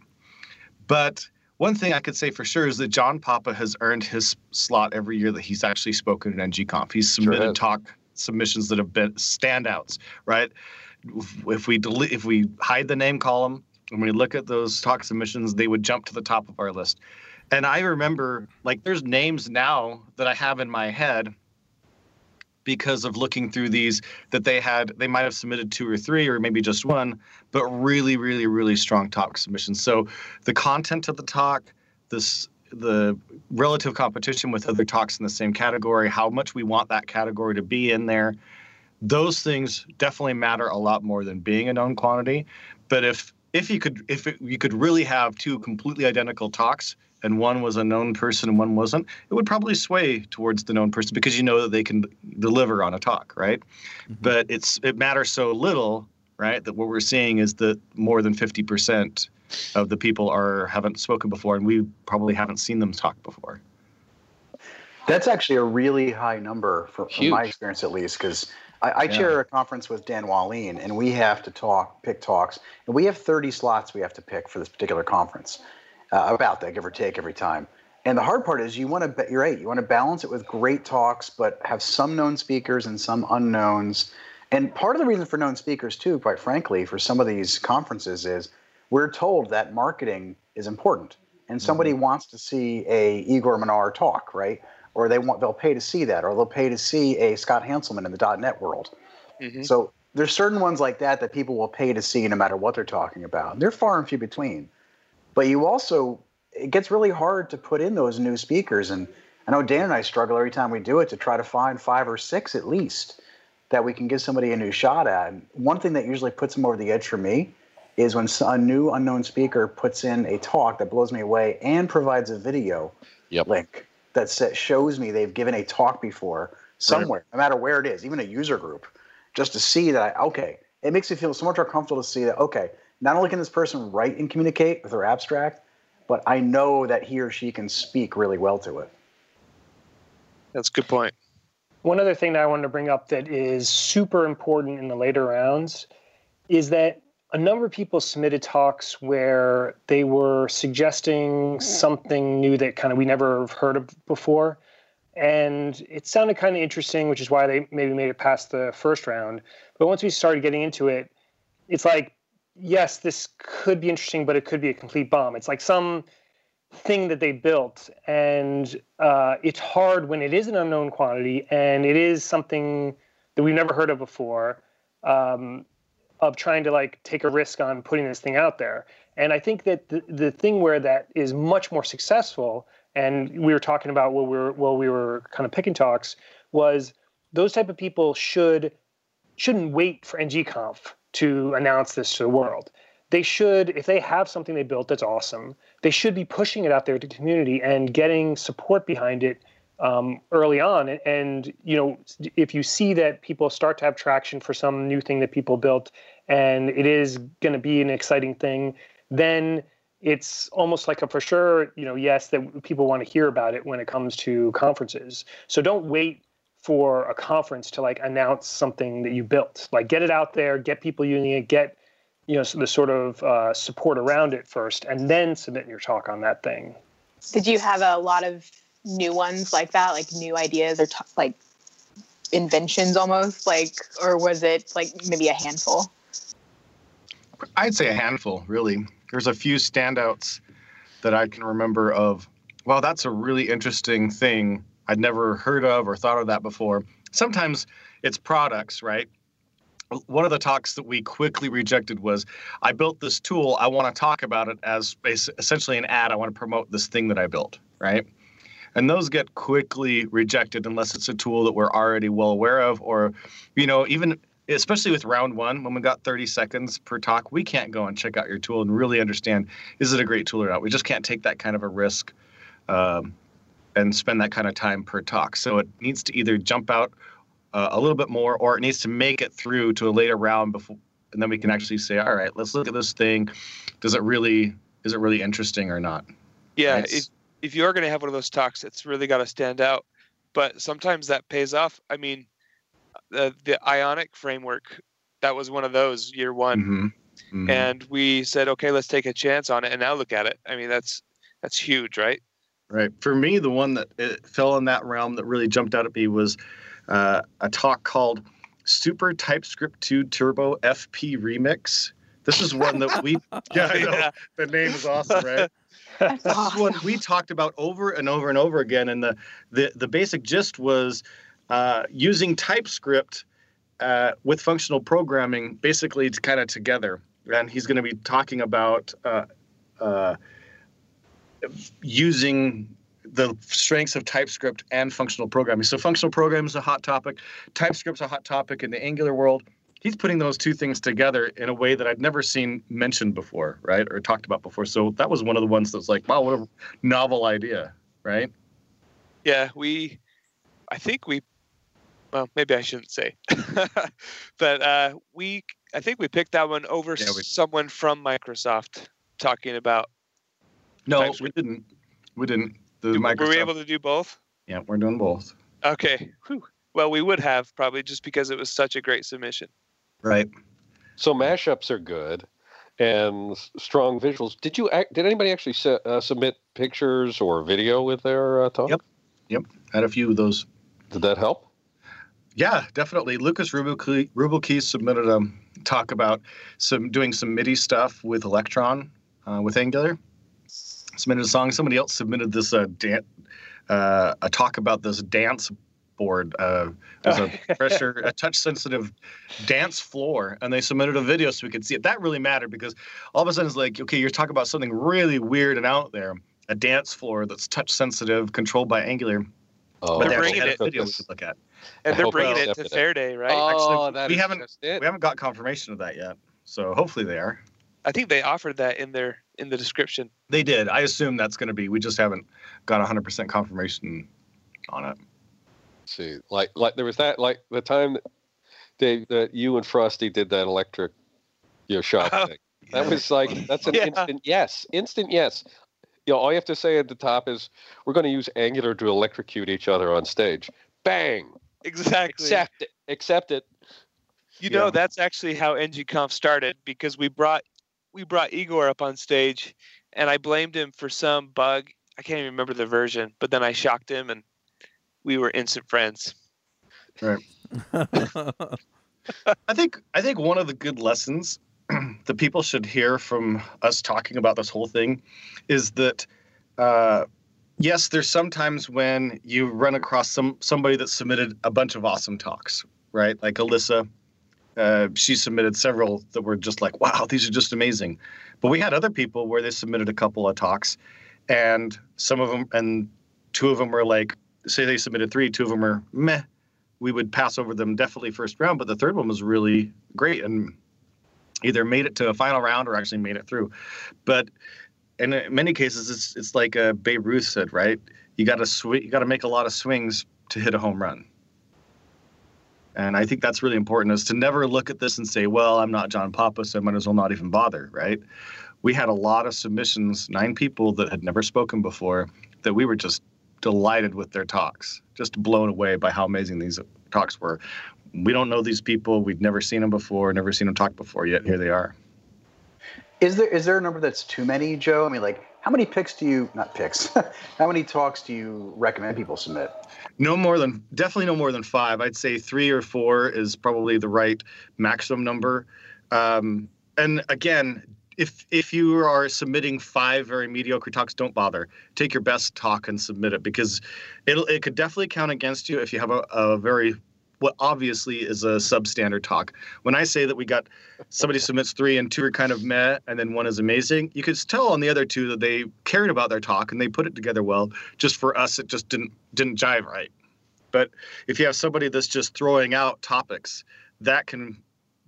But one thing I could say for sure is that John Papa has earned his slot every year that he's actually spoken at NGConf. He's submitted has. talk submissions that have been standouts, right? If- If we delete, if we hide the name column and we look at those talk submissions, they would jump to the top of our list. And I remember, like, there's names now that I have in my head because of looking through these that they had, they might have submitted two or three or maybe just one, but really, really, really strong talk submissions. So the content of the talk, this, the relative competition with other talks in the same category, how much we want that category to be in there, those things definitely matter a lot more than being a known quantity. But if if you could if it, you could really have two completely identical talks and one was a known person and one wasn't, it would probably sway towards the known person because you know that they can deliver on a talk, right? Mm-hmm. But it's it matters so little, right? That what we're seeing is that more than fifty percent of the people are haven't spoken before, and we probably haven't seen them talk before. That's actually a really high number for, from my experience, at least, because I, I Yeah. chair a conference with Dan Wahlin, and we have to talk, pick talks, and we have 30 slots we have to pick for this particular conference, uh, about that, give or take, every time. And the hard part is you want to, you're right, you want to balance it with great talks, but have some known speakers and some unknowns. And part of the reason for known speakers, too, quite frankly, for some of these conferences is we're told that marketing is important, and somebody wants to see a Igor Minar talk, right? Or they want they'll pay to see that, or they'll pay to see a Scott Hanselman in the .NET world. Mhm. So there's certain ones like that that people will pay to see no matter what they're talking about. They're far and few between. But you also it gets really hard to put in those new speakers and I know Dan and I struggle every time we do it to try to find five or six at least that we can give somebody a new shot at. And one thing that usually puts them over the edge for me is when a new unknown speaker puts in a talk that blows me away and provides a video Yep. link that shows me they've given a talk before somewhere, no matter where it is, even a user group, just to see that I, okay, it makes me feel so much more comfortable to see that, okay, not only can this person write and communicate with their abstract, but I know that he or she can speak really well to it. That's a good point. One other thing that I wanted to bring up that is super important in the later rounds is that a number of people submitted talks where they were suggesting something new that kind of we never have heard of before. And it sounded kind of interesting, which is why they maybe made it past the first round. But once we started getting into it, it's like, yes, this could be interesting, but it could be a complete bomb. It's like some thing that they built and uh, it's hard when it is an unknown quantity and it is something that we've never heard of before um, of trying to like take a risk on putting this thing out there and i think that the, the thing where that is much more successful and we were talking about while we were while we were kind of picking talks was those type of people should shouldn't wait for ngconf to announce this to the world. They should if they have something they built that's awesome they should be pushing it out there to the community and getting support behind it um, early on. And, and you know if you see that people start to have traction for some new thing that people built and it is going to be an exciting thing then it's almost like a for sure you know yes that people want to hear about it when it comes to conferences. So don't wait for a conference to like announce something that you built like get it out there get people using it get you know the sort of uh, support around it first and then submit your talk on that thing Did you have a lot of new ones like that, like new ideas or t- like inventions almost, like, or was it like maybe a handful? I'd say a handful, really. There's a few standouts that I can remember of, well, that's a really interesting thing. I'd never heard of or thought of that before. Sometimes it's products, right? One of the talks that we quickly rejected was I built this tool. I want to talk about it as essentially an ad. I want to promote this thing that I built, right? And those get quickly rejected unless it's a tool that we're already well aware of, or, you know, even especially with round one, when we got 30 seconds per talk, we can't go and check out your tool and really understand is it a great tool or not. We just can't take that kind of a risk um, and spend that kind of time per talk. So it needs to either jump out uh, a little bit more or it needs to make it through to a later round before, and then we can actually say, all right, let's look at this thing. Does it really, is it really interesting or not? Yeah, if if you are going to have one of those talks, it's really got to stand out. But sometimes that pays off. I mean, the the Ionic framework that was one of those year one, Mhm. Mhm. and we said, okay, let's take a chance on it, and now look at it. I mean, that's that's huge, right? Right. For me, the one that it fell in that realm that really jumped out at me was uh, a talk called Super TypeScript 2 Turbo FP Remix. This is one that we, yeah, I know. Yeah. The name is awesome, right? That's This is one we talked about over and over and over again. And the, the, the basic gist was uh, using TypeScript uh, with functional programming basically to kind of together. And he's going to be talking about uh, uh, using the strengths of TypeScript and functional programming. So functional programming is a hot topic. TypeScript's a hot topic in the Angular world. He's putting those two things together in a way that I'd never seen mentioned before, right? Or talked about before. So that was one of the ones that was like, wow, what a novel idea, right? Yeah, we, I think we, well, maybe I shouldn't say, but uh, we, I think we picked that one over Yeah, we- someone from Microsoft talking about. No, we didn't. We didn't. The Were we Microsoft- able to do both? Yeah, we're doing both. Okay. Whew. Well, we would have probably just because it was such a great submission. Right. So mashups are good, and strong visuals. Did you? Act, did anybody actually su- uh, submit pictures or video with their uh, talk? Yep. Yep. Had a few of those. Did that help? Yeah, definitely. Lukas Ruebbelke Ruebbelke submitted a talk about some doing some MIDI stuff with Electron uh, with Angular. Submitted a song. Somebody else submitted this uh, dan- uh, a talk about this dance board. Uh, there's a pressure, a touch sensitive dance floor, and they submitted a video so we could see it. That really mattered because all of a sudden it's like, okay, you're talking about something really weird and out there. A dance floor that's touch sensitive, controlled by Angular, Oh, but They're bringing actually had it- a video we could look at. And I they're bringing it to accepted it. Fair Day, right? Oh, Actually, that we is haven't- just it. We haven't got confirmation of that yet, so hopefully they are. I think they offered that in their in the description. They did. I assume that's going to be. We just haven't got 100% confirmation on it. see, like like there was that like the time that Dave that you and Frosty did that electric, your know, shop Oh. thing. That was like that's an Yeah. instant yes, instant yes. You know, all you have to say at the top is we're going to use Angular to electrocute each other on stage. Bang! Exactly. Accept it. Accept it. You know, Yeah. that's actually how NGConf started because we brought we brought Igor up on stage, and I blamed him for some bug. I can't even remember the version, but then I shocked him, and we were instant friends. Right. I think. I think one of the good lessons that people should hear from us talking about this whole thing is that. Uh, yes, there's sometimes when you run across some somebody that submitted a bunch of awesome talks, right? Like Alyssa, uh, she submitted several that were just like, wow, these are just amazing. But we had other people where they submitted a couple of talks, and some of them, and two of them were like, say they submitted three, two of them were meh. We would pass over them definitely first round, but the third one was really great and either made it to a final round or actually made it through. But in many cases, it's it's like uh, Babe Ruth said, right? You got to sw- you got to make a lot of swings to hit a home run. And I think that's really important is to never look at this and say, well, I'm not John Papa, so I might as well not even bother, right? We had a lot of submissions, nine people that had never spoken before, that we were just delighted with their talks, just blown away by how amazing these talks were. We don't know these people. We've never seen them before, never seen them talk before, yet here they are. Is there is there a number that's too many, Joe? I mean, like, how many picks do you not picks? how many talks do you recommend people submit? No more than definitely no more than five. I'd say three or four is probably the right maximum number. Um, and again, if if you are submitting five very mediocre talks, don't bother. Take your best talk and submit it because it'll it could definitely count against you if you have a, a very what obviously is a substandard talk. When I say that we got somebody submits three and two are kind of meh and then one is amazing, you could tell on the other two that they cared about their talk and they put it together well. Just for us, it just didn't didn't jive right. But if you have somebody that's just throwing out topics, that can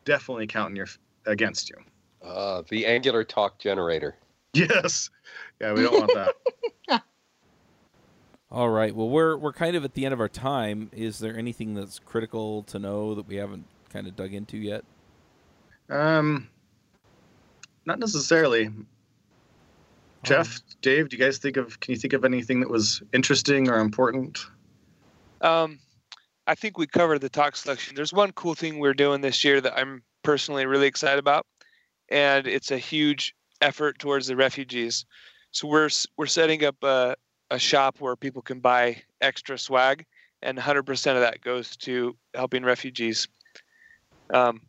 definitely count in your against you. Uh, the Angular talk generator. Yes. Yeah, we don't want that. All right. Well, we're we're kind of at the end of our time. Is there anything that's critical to know that we haven't kind of dug into yet? Um, not necessarily. Jeff, Dave, do you guys think of? Can you think of anything that was interesting or important? Um, I think we covered the talk selection. There's one cool thing we're doing this year that I'm personally really excited about, and it's a huge effort towards the refugees. So we're we're setting up a, a shop where people can buy extra swag, and 100% of that goes to helping refugees. Um,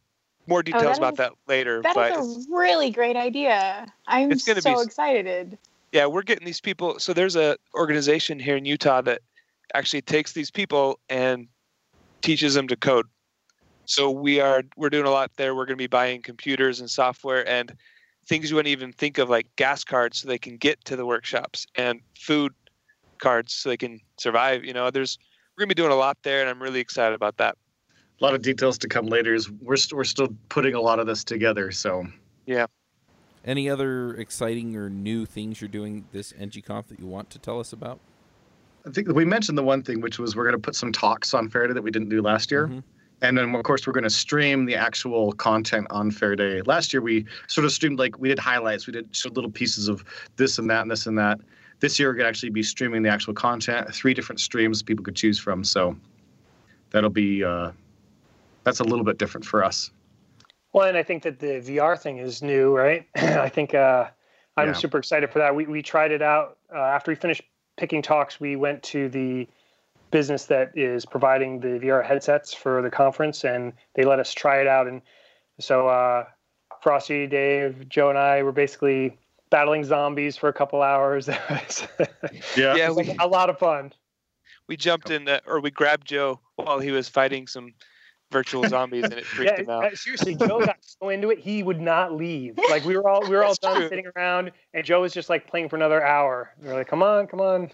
more details that about is- that later, That but is a really great idea. I'm so be- excited. yeah, we're getting these people. So there's a organization here in Utah that actually takes these people and teaches them to code. So we are we're doing a lot there. We're going to be buying computers and software and things you wouldn't even think of, like gas cards, so they can get to the workshops, and food cards so they can survive. You know, there's we're going to be doing a lot there, and I'm really excited about that. A lot of details to come later. Is we're st- we're still putting a lot of this together. So yeah. Any other exciting or new things you're doing this NGConf that you want to tell us about? I think we mentioned the one thing, which was we're going to put some talks on Fair Day that we didn't do last year. Mhm. And then, of course, we're going to stream the actual content on Fair Day. Last year, we sort of streamed like we did highlights, we did showed little pieces of this and that and this and that. This year, we're going to actually be streaming the actual content, three different streams people could choose from. So that'll be uh, that's a little bit different for us. Well, and I think that the VR thing is new, right? I think uh, I'm Yeah. super excited for that. We we tried it out uh, after we finished picking talks. We went to the business that is providing the VR headsets for the conference, and they let us try it out. And so uh, Frosty, Dave, Joe, and I were basically battling zombies for a couple hours. Yeah. Yeah, we a lot of fun. we jumped in, uh, or we grabbed Joe while he was fighting some virtual zombies, and it freaked Yeah, him out. uh, seriously, Joe got so into it, he would not leave. Like we were all we were all That's done true. sitting around, and Joe was just like playing for another hour. We were like, "Come on, come on!"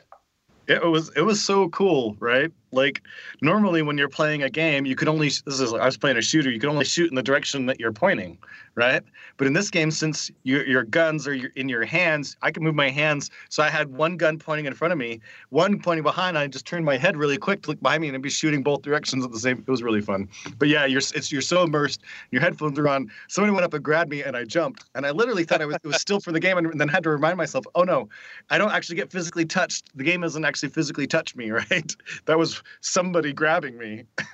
It was it was so cool, right? Like normally when you're playing a game, you could only this is I was playing a shooter, you could only shoot in the direction that you're pointing, right? But in this game, since your your guns are in your hands, I can move my hands. So I had one gun pointing in front of me, one pointing behind. I just turned my head really quick to look behind me and I'd be shooting both directions at the same. It was really fun. But yeah, you're it's you're so immersed. Your headphones are on. Somebody went up and grabbed me and I jumped, and I literally thought I was it was still for the game, and then had to remind myself, oh no, I don't actually get physically touched. The game doesn't actually physically touch me, right? That was somebody grabbing me.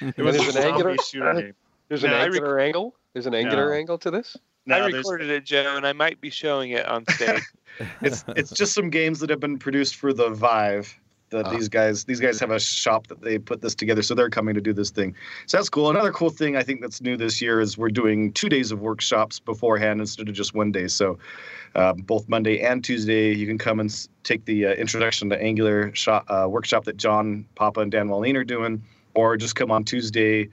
It was There's an angular- shooter uh, game. There's an No, I rec- angular angle. There's an angular No. angle to this. No, I recorded it, Joe, and I might be showing it on stage. it's it's just some games that have been produced for the Vive. That Ah. these guys these guys have a shop that they put this together, so they're coming to do this thing. So that's cool. Another cool thing I think that's new this year is we're doing two days of workshops beforehand instead of just one day. So uh, both Monday and Tuesday, you can come and take the uh, introduction to Angular shop, uh, workshop that John Papa and Dan Wahlin are doing, or just come on Tuesday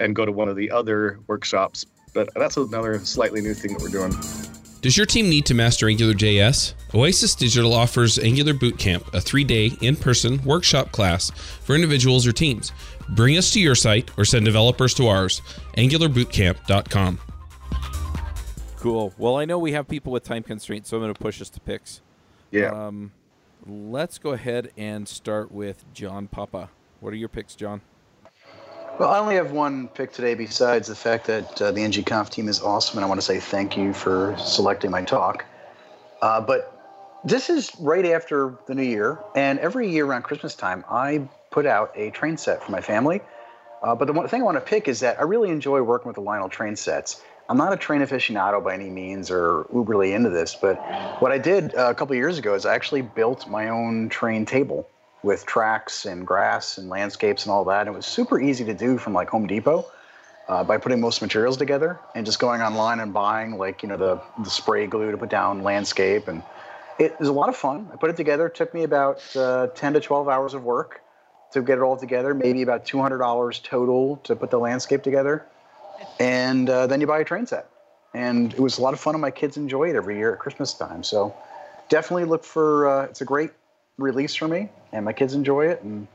and go to one of the other workshops. But that's another slightly new thing that we're doing. Does your team need to master AngularJS? Oasis Digital offers Angular Bootcamp, a three day in person workshop class for individuals or teams. Bring us to your site or send developers to ours, angularbootcamp.com. Cool. Well, I know we have people with time constraints, so I'm going to push us to picks. Yeah. Um, let's go ahead and start with John Papa. What are your picks, John? Well, I only have one pick today besides the fact that uh, the NGConf team is awesome, and I want to say thank you for selecting my talk. Uh, but this is right after the new year, and every year around Christmas time, I put out a train set for my family. Uh, but the one thing I want to pick is that I really enjoy working with the Lionel train sets. I'm not a train aficionado by any means or uberly into this, but what I did uh, a couple years ago is I actually built my own train table with tracks and grass and landscapes and all that. It was super easy to do from like Home Depot uh, by putting most materials together and just going online and buying like you know the the spray glue to put down landscape and it was a lot of fun. I put it together. It took me about uh, 10 to 12 hours of work to get it all together. Maybe about $200 total to put the landscape together, and uh, then you buy a train set. And it was a lot of fun, and my kids enjoy it every year at Christmas time. So definitely look for. Uh, it's a great release for me, and my kids enjoy it, and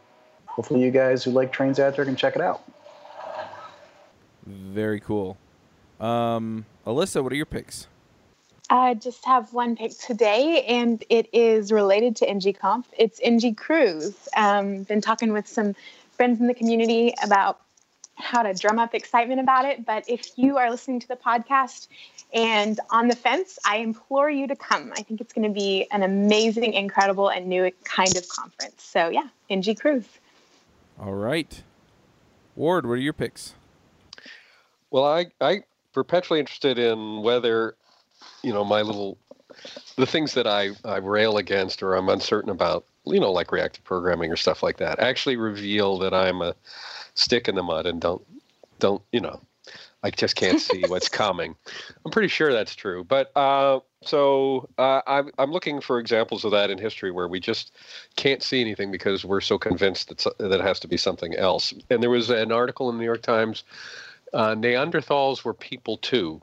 hopefully you guys who like trains out there can check it out. Very cool. Um, Alyssa, what are your picks? I just have one pick today, and it is related to NGConf. It's NG Cruise. Um, been talking with some friends in the community about how to drum up excitement about it. But if you are listening to the podcast and on the fence, I implore you to come. I think it's going to be an amazing, incredible, and new kind of conference. So yeah, NG Cruise. All right. Ward, what are your picks? Well, I I perpetually interested in whether, you know, my little the things that I I rail against or I'm uncertain about, you know, like reactive programming or stuff like that, actually reveal that I'm a stick in the mud and don't don't you know, I just can't see what's coming. I'm pretty sure that's true, but uh, so uh, I'm I'm looking for examples of that in history where we just can't see anything because we're so convinced that so- that it has to be something else. And there was an article in the New York Times uh, Neanderthals were people too,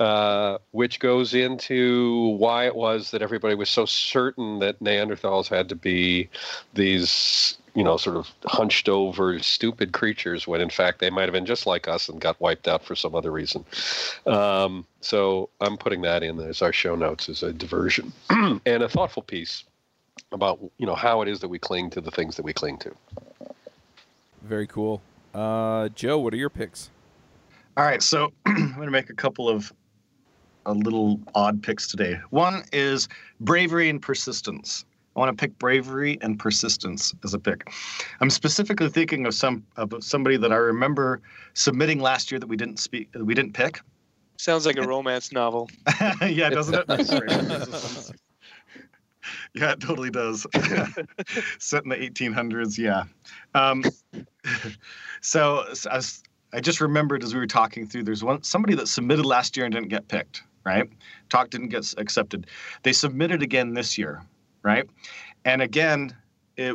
uh, which goes into why it was that everybody was so certain that Neanderthals had to be these, you know, sort of hunched over, stupid creatures, when in fact they might have been just like us and got wiped out for some other reason. Um, so I'm putting that in as our show notes as a diversion and a thoughtful piece about you know how it is that we cling to the things that we cling to. Very cool. Uh, Joe, what are your picks? All right, so I'm going to make a couple of a little odd picks today. One is bravery and persistence. I want to pick bravery and persistence as a pick. I'm specifically thinking of some of somebody that I remember submitting last year that we didn't speak, we didn't pick. Sounds like a romance novel. yeah, doesn't it? yeah, it totally does. Set in the 1800s, yeah. Um, so, so I, was, I just remembered as we were talking through, there's one somebody that submitted last year and didn't get picked, right? Talk didn't get accepted. They submitted again this year, right? And again, it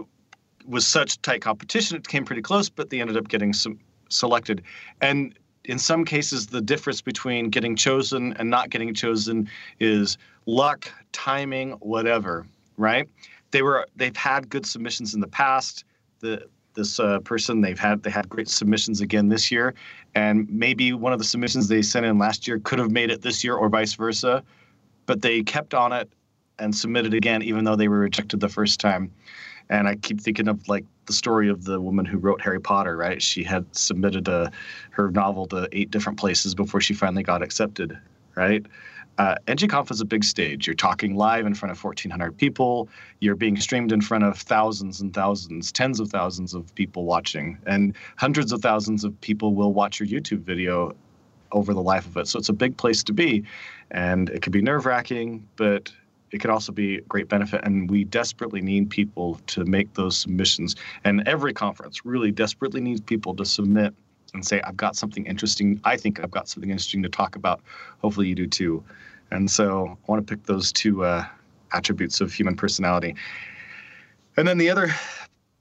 was such tight competition, it came pretty close, but they ended up getting some selected. And in some cases, the difference between getting chosen and not getting chosen is luck, timing, whatever, right? They were they've had good submissions in the past. The this uh, person they've had they had great submissions again this year, and maybe one of the submissions they sent in last year could have made it this year or vice versa, but they kept on it and submitted again even though they were rejected the first time. And I keep thinking of like the story of the woman who wrote Harry Potter, right? She had submitted a, her novel to eight different places before she finally got accepted, right? Uh, NGConf is a big stage. You're talking live in front of 1,400 people. You're being streamed in front of thousands and thousands, tens of thousands of people watching, and hundreds of thousands of people will watch your YouTube video over the life of it. So it's a big place to be, and it can be nerve wracking, but it could also be a great benefit. And we desperately need people to make those submissions. And every conference really desperately needs people to submit and say, I've got something interesting. I think I've got something interesting to talk about. Hopefully you do too. And so I want to pick those two uh, attributes of human personality. And then the other,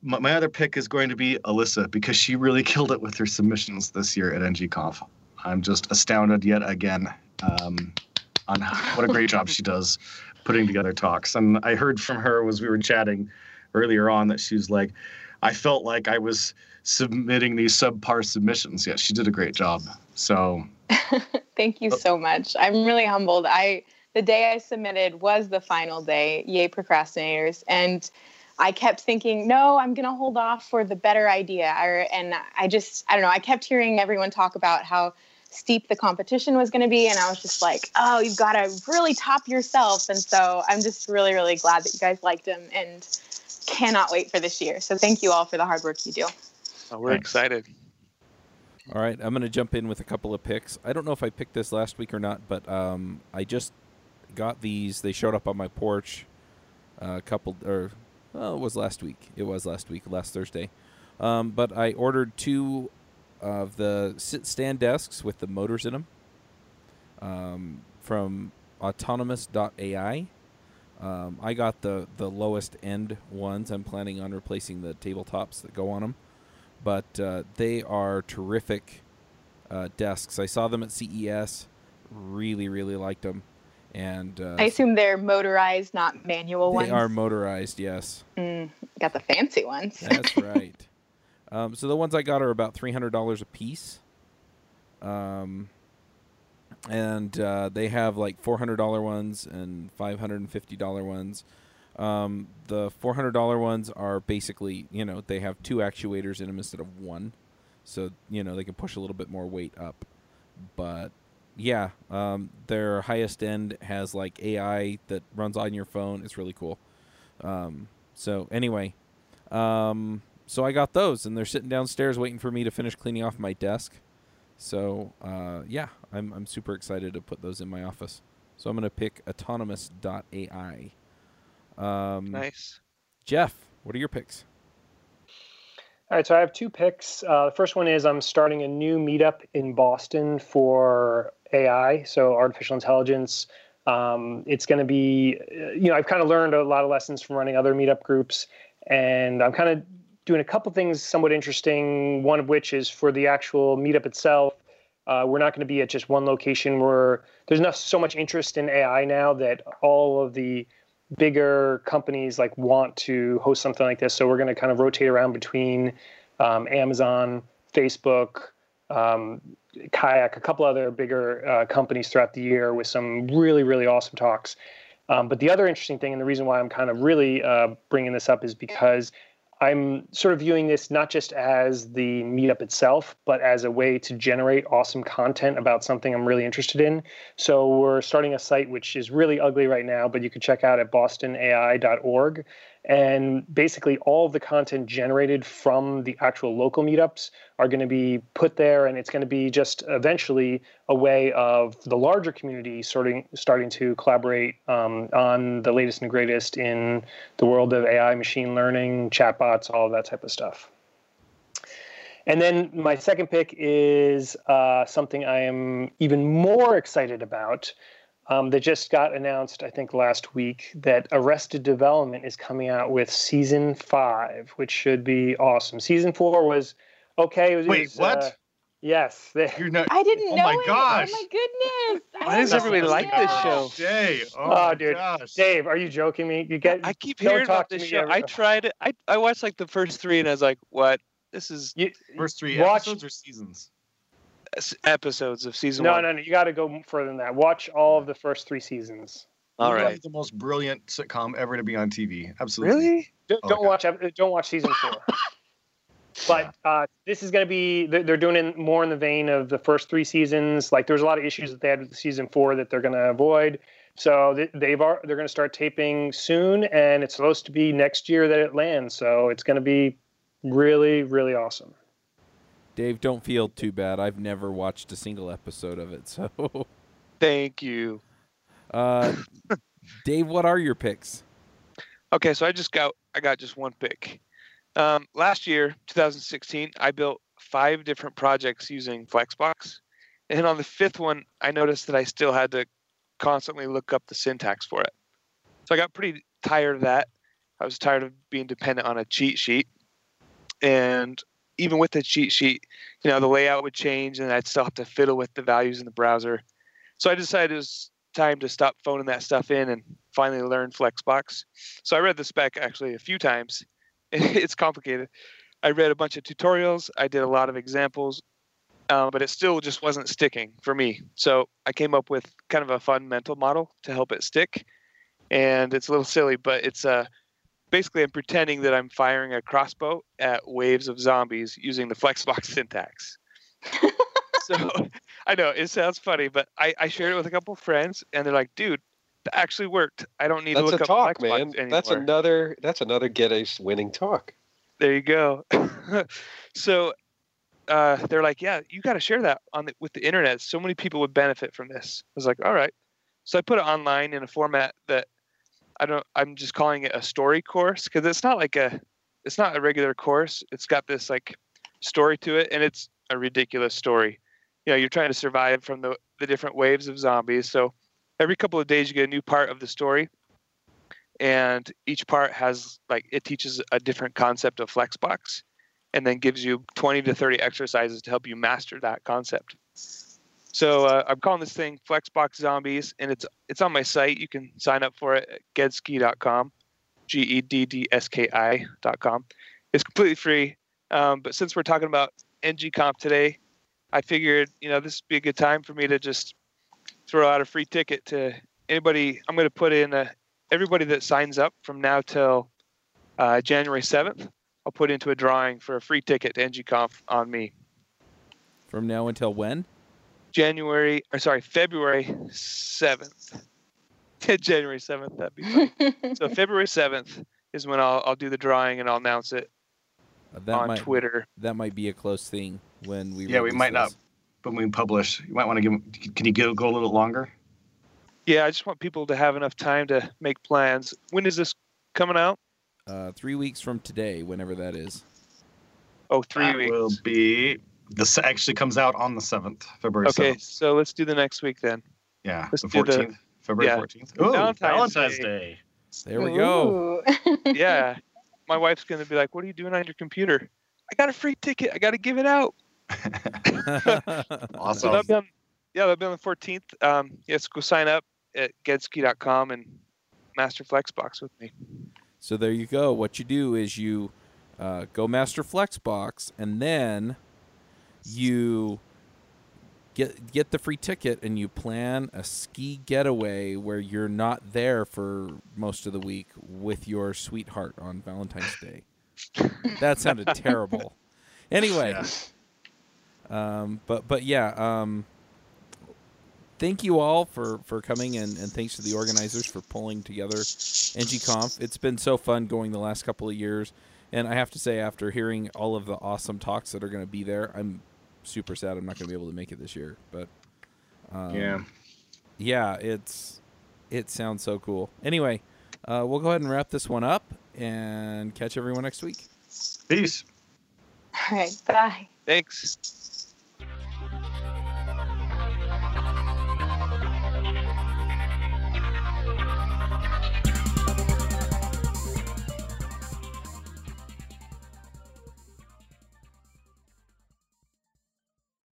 my, my other pick is going to be Alyssa because she really killed it with her submissions this year at NGConf. I'm just astounded yet again um, on what a great job she does putting together talks. And I heard from her as we were chatting earlier on that she was like, I felt like I was submitting these subpar submissions. Yeah, she did a great job. So thank you so much. I'm really humbled. I the day I submitted was the final day. Yay, procrastinators! And I kept thinking, no, I'm gonna hold off for the better idea. I, and I just, I don't know. I kept hearing everyone talk about how steep the competition was going to be and i was just like oh you've got to really top yourself. And so i'm just really really glad that you guys liked him and cannot wait for this year. So thank you all for the hard work you do. Oh, we're Thanks. excited. All right i'm going to jump in with a couple of picks. I don't know if i picked this last week or not but um, i just got these. They showed up on my porch uh, a couple or well, it was last week. It was last week last thursday. Um, but i ordered two of the sit stand desks with the motors in them um, from autonomous.ai. Um, I got the, the lowest end ones. I'm planning on replacing the tabletops that go on them. But uh, they are terrific uh, desks. I saw them at CES. Really, really liked them. And uh, I assume they're motorized, not manual they ones. They are motorized, yes. Mm, got the fancy ones. That's right. Um, so the ones I got are about three hundred dollars a piece. Um, and uh, they have like four hundred dollar ones and five hundred and fifty dollar ones. Um, the four hundred dollar ones are basically, you know, they have two actuators in them instead of one, so you know they can push a little bit more weight up. But yeah, um, their highest end has like AI that runs on your phone. It's really cool. Um, so anyway, um, so I got those, and they're sitting downstairs waiting for me to finish cleaning off my desk. So uh, yeah, I'm I'm super excited to put those in my office. So I'm gonna pick autonomous.ai. Um, nice. Jeff, what are your picks? All right, so I have two picks. Uh, the first one is I'm starting a new meetup in Boston for AI, so artificial intelligence. Um, it's going to be, you know, I've kind of learned a lot of lessons from running other meetup groups, and I'm kind of doing a couple things somewhat interesting. One of which is for the actual meetup itself. Uh, we're not going to be at just one location. Where there's enough so much interest in AI now that all of the bigger companies like want to host something like this. So we're going to kind of rotate around between um, Amazon, Facebook, um, Kayak, a couple other bigger uh, companies throughout the year with some really really awesome talks. Um, but the other interesting thing, and the reason why I'm kind of really uh, bringing this up, is because I'm sort of viewing this not just as the meetup itself, but as a way to generate awesome content about something I'm really interested in. So we're starting a site which is really ugly right now, but you can check out at bostonai.org. And basically, all the content generated from the actual local meetups are going to be put there, and it's going to be just eventually a way of the larger community starting starting to collaborate um, on the latest and greatest in the world of AI, machine learning, chatbots, all of that type of stuff. And then my second pick is uh, something I am even more excited about, um, that just got announced, I think, last week that Arrested Development is coming out with season five, which should be awesome. Season four was okay. It was, Wait, what? Uh, yes. they- You're not. I didn't Oh know my it. gosh. Oh my goodness. I Why had does everybody like this show? Day. Oh, Oh, my dude. gosh. Dave, are you joking me? You get I keep hearing talk about this show. ever- I tried it. I I watched like the first three, and I was like, "What? This is you, First three Watch- episodes or seasons? episodes of season no, one." no, no. You got to go further than that. Watch all of the first three seasons. All Literally. The most brilliant sitcom ever to be on TV. Absolutely. Really? Oh don't, Oh, don't God. watch. Don't watch season four. But uh, this is going to be they're they're doing it more in the vein of the first three seasons. Like there's a lot of issues that they had with season four that they're going to avoid. So they've are they're going to start taping soon, and it's supposed to be next year that it lands. So it's going to be really really awesome. Dave, don't feel too bad. I've never watched a single episode of it. So, Thank you. uh, Dave, what are your picks? Okay, so I just got I got just one pick. Um, last year, 2016, I built five different projects using Flexbox, and on the fifth one, I noticed that I still had to constantly look up the syntax for it. So I got pretty tired of that. I was tired of being dependent on a cheat sheet, and even with the cheat sheet, you know, the layout would change, and I'd still have to fiddle with the values in the browser. So I decided it was time to stop phoning that stuff in and finally learn Flexbox. So I read the spec actually a few times. It's complicated. I read a bunch of tutorials. I did a lot of examples, uh, but it still just wasn't sticking for me. So I came up with kind of a fun mental model to help it stick. And it's a little silly, but it's uh, basically I'm pretending that I'm firing a crossbow at waves of zombies using the Flexbox syntax. so I know it sounds funny, but I, I shared it with a couple of friends, and they're like, "Dude, that actually worked. I don't need That's to a look talk, up man. anymore." That's another. That's another get ace winning talk. There you go. so uh, they're like, "Yeah, you got to share that on the, with the internet. So many people would benefit from this." I was like, "All right." So I put it online in a format that I don't. I'm just calling it a story course because it's not like a. It's not a regular course. It's got this like story to it, and it's a ridiculous story. You know, you're trying to survive from the the different waves of zombies. So every couple of days, you get a new part of the story, and each part has like it teaches a different concept of Flexbox, and then gives you 20 to 30 exercises to help you master that concept. So uh, I'm calling this thing Flexbox Zombies, and it's it's on my site. You can sign up for it at geddski.com, g e d d s k i.com. It's completely free. Um, but since we're talking about ngconf today, I figured you know this would be a good time for me to just throw out a free ticket to anybody. I'm going to put in a, everybody that signs up from now till uh, January 7th. I'll put into a drawing for a free ticket to ngconf on me. From now until when? January, or sorry, February 7th. January 7th, that'd be fun. so February 7th is when I'll, I'll do the drawing and I'll announce it Uh, that on might Twitter. that might be a close thing when we. Yeah, we release might not. This. When we publish, you might want to give. Can you go, go a little longer? Yeah, I just want people to have enough time to make plans. When is this coming out? Uh, three weeks from today, whenever that is. Oh, three That weeks. will be. This actually comes out on the seventh, February Okay, 7th. so let's do the next week then. Yeah, let's the do the- 14th, February yeah, 14th. the Ooh, Valentine's Valentine's, Day. Day. There we go. Yeah, my wife's gonna be like, "What are you doing on your computer?" I got a free ticket. I got to give it out. So Awesome. that'll be on, yeah, that'll be on the 14th. Um, yes, go sign up at geddski.com and master Flexbox with me. so there you go. What you do is you uh, go master Flexbox, and then you get get the free ticket, and you plan a ski getaway where you're not there for most of the week with your sweetheart on Valentine's Day. That sounded terrible. Anyway, Yeah. Um, but but yeah, um, thank you all for for coming and, and thanks to the organizers for pulling together NGConf. It's been so fun going the last couple of years, and I have to say, after hearing all of the awesome talks that are going to be there, I'm super sad I'm not going to be able to make it this year. But um, Yeah. yeah, it's it sounds so cool. Anyway, uh, we'll go ahead and wrap this one up and catch everyone next week. Peace. All right. Bye. Thanks.